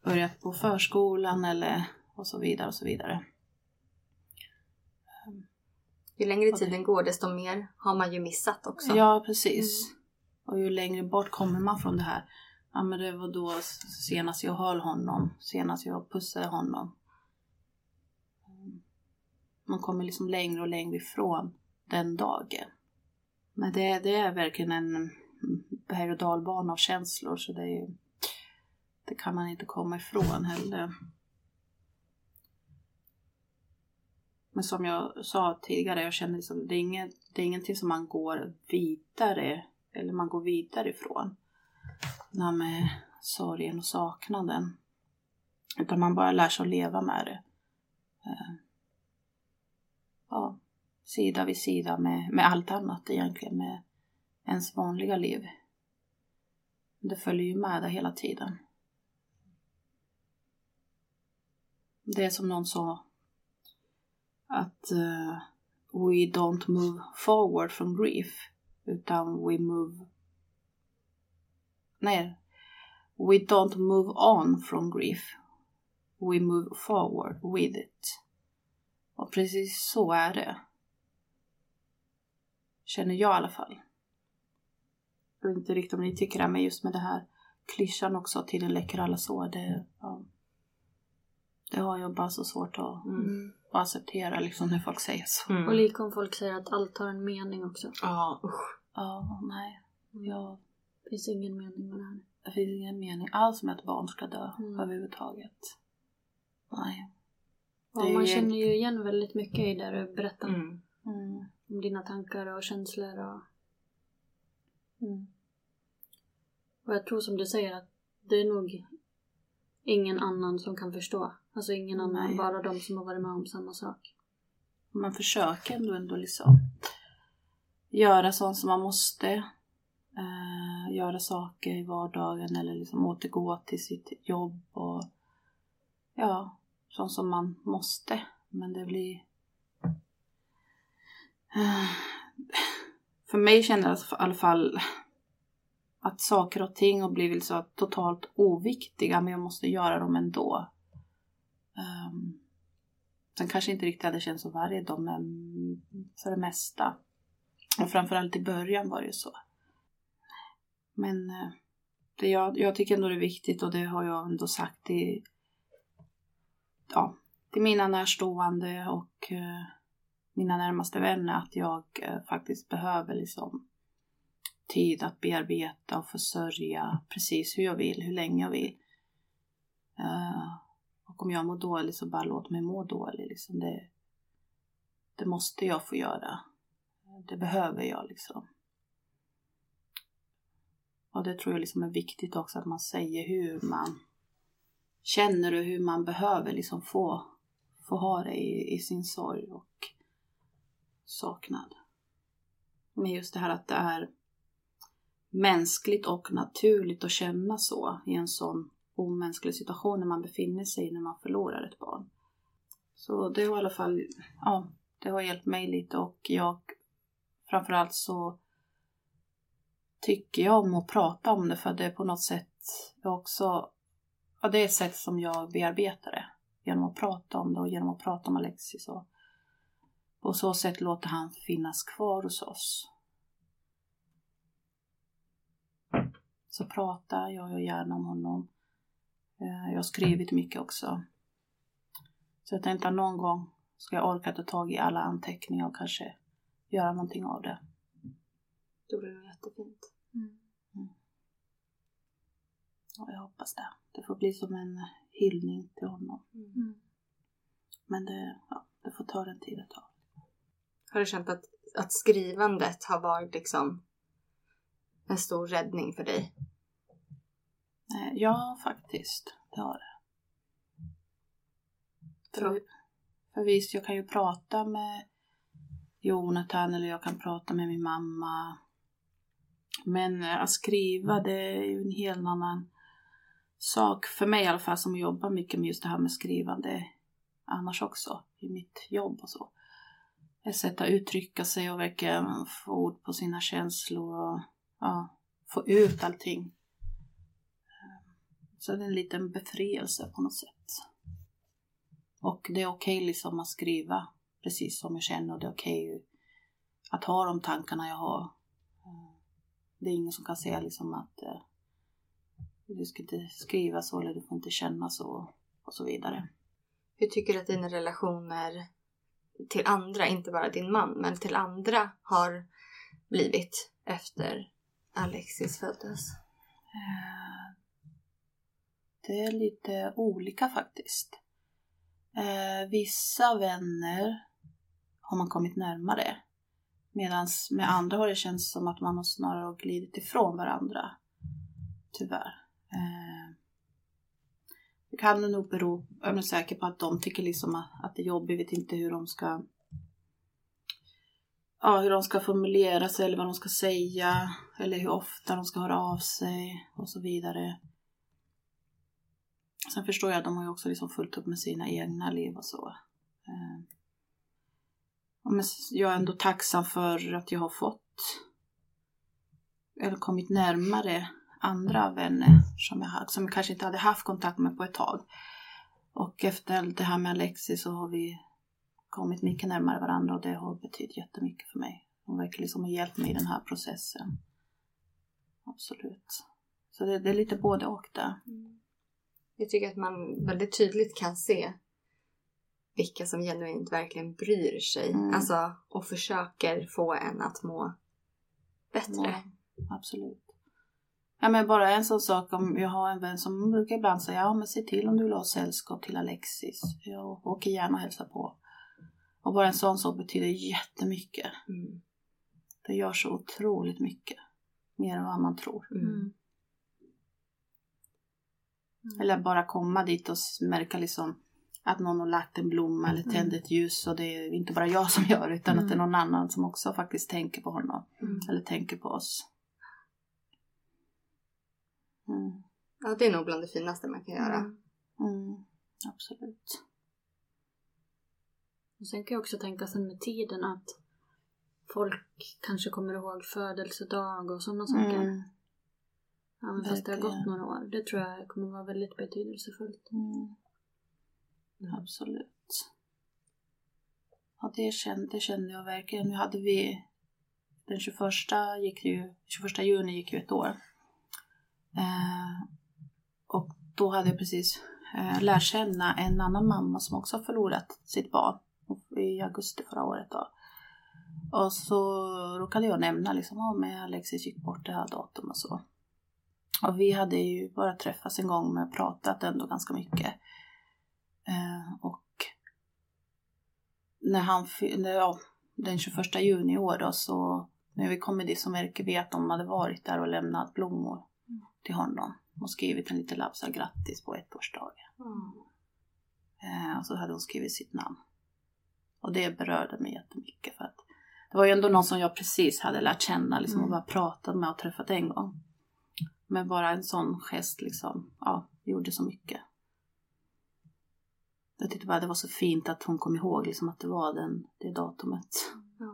börjat på förskolan eller och så vidare och så vidare. Ju längre tiden går desto mer har man ju missat också. Ja, precis. Och ju längre bort kommer man från det här. Ja, men det var då senast jag höll honom. Senast jag pussade honom. Mm. Man kommer liksom längre och längre ifrån den dagen. Men det, det är verkligen en berg och dalbana av känslor. Så det, är, det kan man inte komma ifrån heller. Men som jag sa tidigare, jag känner liksom, det, är inget, det är ingenting som man går vidare, eller man går vidare ifrån. Det här med sorgen och saknaden. Utan man bara lär sig att leva med det. Eh, ja, sida vid sida med, med allt annat egentligen, med ens vanliga liv. Det följer ju med där hela tiden. Det är som någon sa att uh, we don't move forward from grief utan we move nej we don't move on from grief we move forward with it och precis så är det känner jag i alla fall jag vet inte riktigt om ni tycker det men just med det här klyschan också tiden läcker alla sår det, ja, det har jag bara så svårt att mm. att acceptera liksom när folk säger så. Mm. Och lika om folk säger att allt har en mening också. Ja, usch. Ja, nej. Jag... Det finns ingen mening med det här. Det finns ingen mening alls med att barn ska dö mm. överhuvudtaget. Nej. Ja, man känner ju igen väldigt mycket i det du berättar. Mm. Mm. Om dina tankar och känslor och... Mm. Och jag tror som du säger att det är nog ingen annan som kan förstå. Alltså ingen annan, Nej. bara de som har varit med om samma sak. Man försöker ändå, ändå liksom göra sånt som man måste. Eh, göra saker i vardagen eller liksom återgå till sitt jobb och ja, sånt som man måste. Men det blir... För mig kändes alltså det i alla fall att saker och ting har blivit så totalt oviktiga men jag måste göra dem ändå. Um, sen kanske inte riktigt hade känts så varje dag men för det mesta. Och framförallt i början var det ju så. Men eh, det jag, jag tycker ändå det är viktigt och det har jag ändå sagt till, ja, till mina närstående och eh, mina närmaste vänner att jag eh, faktiskt behöver liksom tid att bearbeta och försörja precis hur jag vill, hur länge jag vill. Uh, och om jag mår dåligt så bara låt mig må dåligt. Liksom det, det måste jag få göra. Det behöver jag liksom. Och det tror jag liksom är viktigt också att man säger hur man känner och hur man behöver liksom få, få ha det i, i sin sorg och saknad. Men just det här att det är mänskligt och naturligt att känna så i en sån omänsklig situation när man befinner sig när man förlorar ett barn. Så det har i alla fall, ja, det har hjälpt mig lite och jag framförallt så tycker jag om att prata om det för det är på något sätt också, ja det är ett sätt som jag bearbetar det. Genom att prata om det och genom att prata om Alexis och på så sätt låter han finnas kvar hos oss. Så pratar jag gärna om honom. Eh, jag har skrivit mycket också. Så jag tänkte att någon gång ska jag orka ta tag i alla anteckningar och kanske göra någonting av det. Det vore jättefint. Mm. Mm. Ja, jag hoppas det. Det får bli som en hyllning till honom. Mm. Men det, ja, det får ta den tid det tar. Har du känt att, att skrivandet har varit liksom en stor räddning för dig? Eh, ja, faktiskt. Det har det. För, för visst, jag kan ju prata med Jonathan eller jag kan prata med min mamma. Men eh, att skriva, det är ju en helt annan sak. För mig i alla fall som jobbar mycket med just det här med skrivande annars också i mitt jobb och så. Ett sätt att uttrycka sig och verkligen få ord på sina känslor och ja, få ut allting. Så det är en liten befrielse på något sätt. Och det är okej okay liksom att skriva precis som jag känner och det är okej okay att ha de tankarna jag har. Det är ingen som kan säga liksom att eh, du ska inte skriva så eller du får inte känna så och så vidare. Hur tycker du att dina relationer till andra, inte bara din man, men till andra har blivit efter Alexis föddes? Eh, det är lite olika faktiskt. Eh, vissa vänner har man kommit närmare. Medan med andra har det känts som att man har snarare glidit ifrån varandra. Tyvärr. Eh, det kan nog bero, jag är säker på att de tycker liksom att, det är jobbigt, vet inte hur de ska ja, hur de ska formulera sig eller vad de ska säga eller hur ofta de ska höra av sig och så vidare. Sen förstår jag att de har ju också liksom fullt upp med sina egna liv och så. Eh, men jag är ändå tacksam för att jag har fått eller kommit närmare andra vänner som jag, som jag kanske inte hade haft kontakt med på ett tag. Och efter det här med Alexis så har vi kommit mycket närmare varandra och det har betytt jättemycket för mig. Hon verkar liksom ha hjälpt mig i den här processen. Absolut. Så det, det är lite både och där. Mm. Jag tycker att man väldigt tydligt kan se vilka som genuint verkligen bryr sig. Mm. Alltså, och försöker få en att må bättre. Ja, absolut. Ja men bara en sån sak om jag har en vän som brukar ibland säga ja men se till om du vill ha sällskap till Alexis. Jag åker gärna och hälsar på. Och bara en sån sak betyder jättemycket. Mm. Det gör så otroligt mycket. Mer än vad man tror. Mm. Mm. Eller bara komma dit och märka liksom att någon har lagt en blomma eller tänt mm. ett ljus och det är inte bara jag som gör det utan att det är mm. någon annan som också faktiskt tänker på honom. Mm. Eller tänker på oss. Ja, det är nog bland det finaste man kan göra. Absolut. Och sen kan jag också tänka sen med tiden att folk kanske kommer ihåg födelsedag och sådana saker. Mm. Även fast det har gått några år. Det tror jag kommer vara väldigt betydelsefullt. Mm. Absolut. Ja, det kände, det kände jag verkligen. Nu hade vi den 21, gick ju, 21 juni gick ju ett år. Eh, och då hade jag precis eh, lärt känna en annan mamma som också har förlorat sitt barn i augusti förra året. Då. Och så råkade jag nämna liksom, oh, Alexis gick bort det här datumet och så. Och vi hade ju bara träffats en gång men pratat ändå ganska mycket. Eh, och när han, ja, den 21 juni i år då så när vi kom dit så märker vi att de hade varit där och lämnat blommor till honom och skrivit en liten lapp så grattis på ettårsdagen. Mm. Eh, och så hade hon skrivit sitt namn. Och det berörde mig jättemycket för att det var ju ändå någon som jag precis hade lärt känna liksom, och mm. bara pratat med och träffat en gång. Men bara en sån gest liksom, ja, gjorde så mycket. Jag tyckte bara det var så fint att hon kom ihåg liksom att det var den, det datumet. Ja.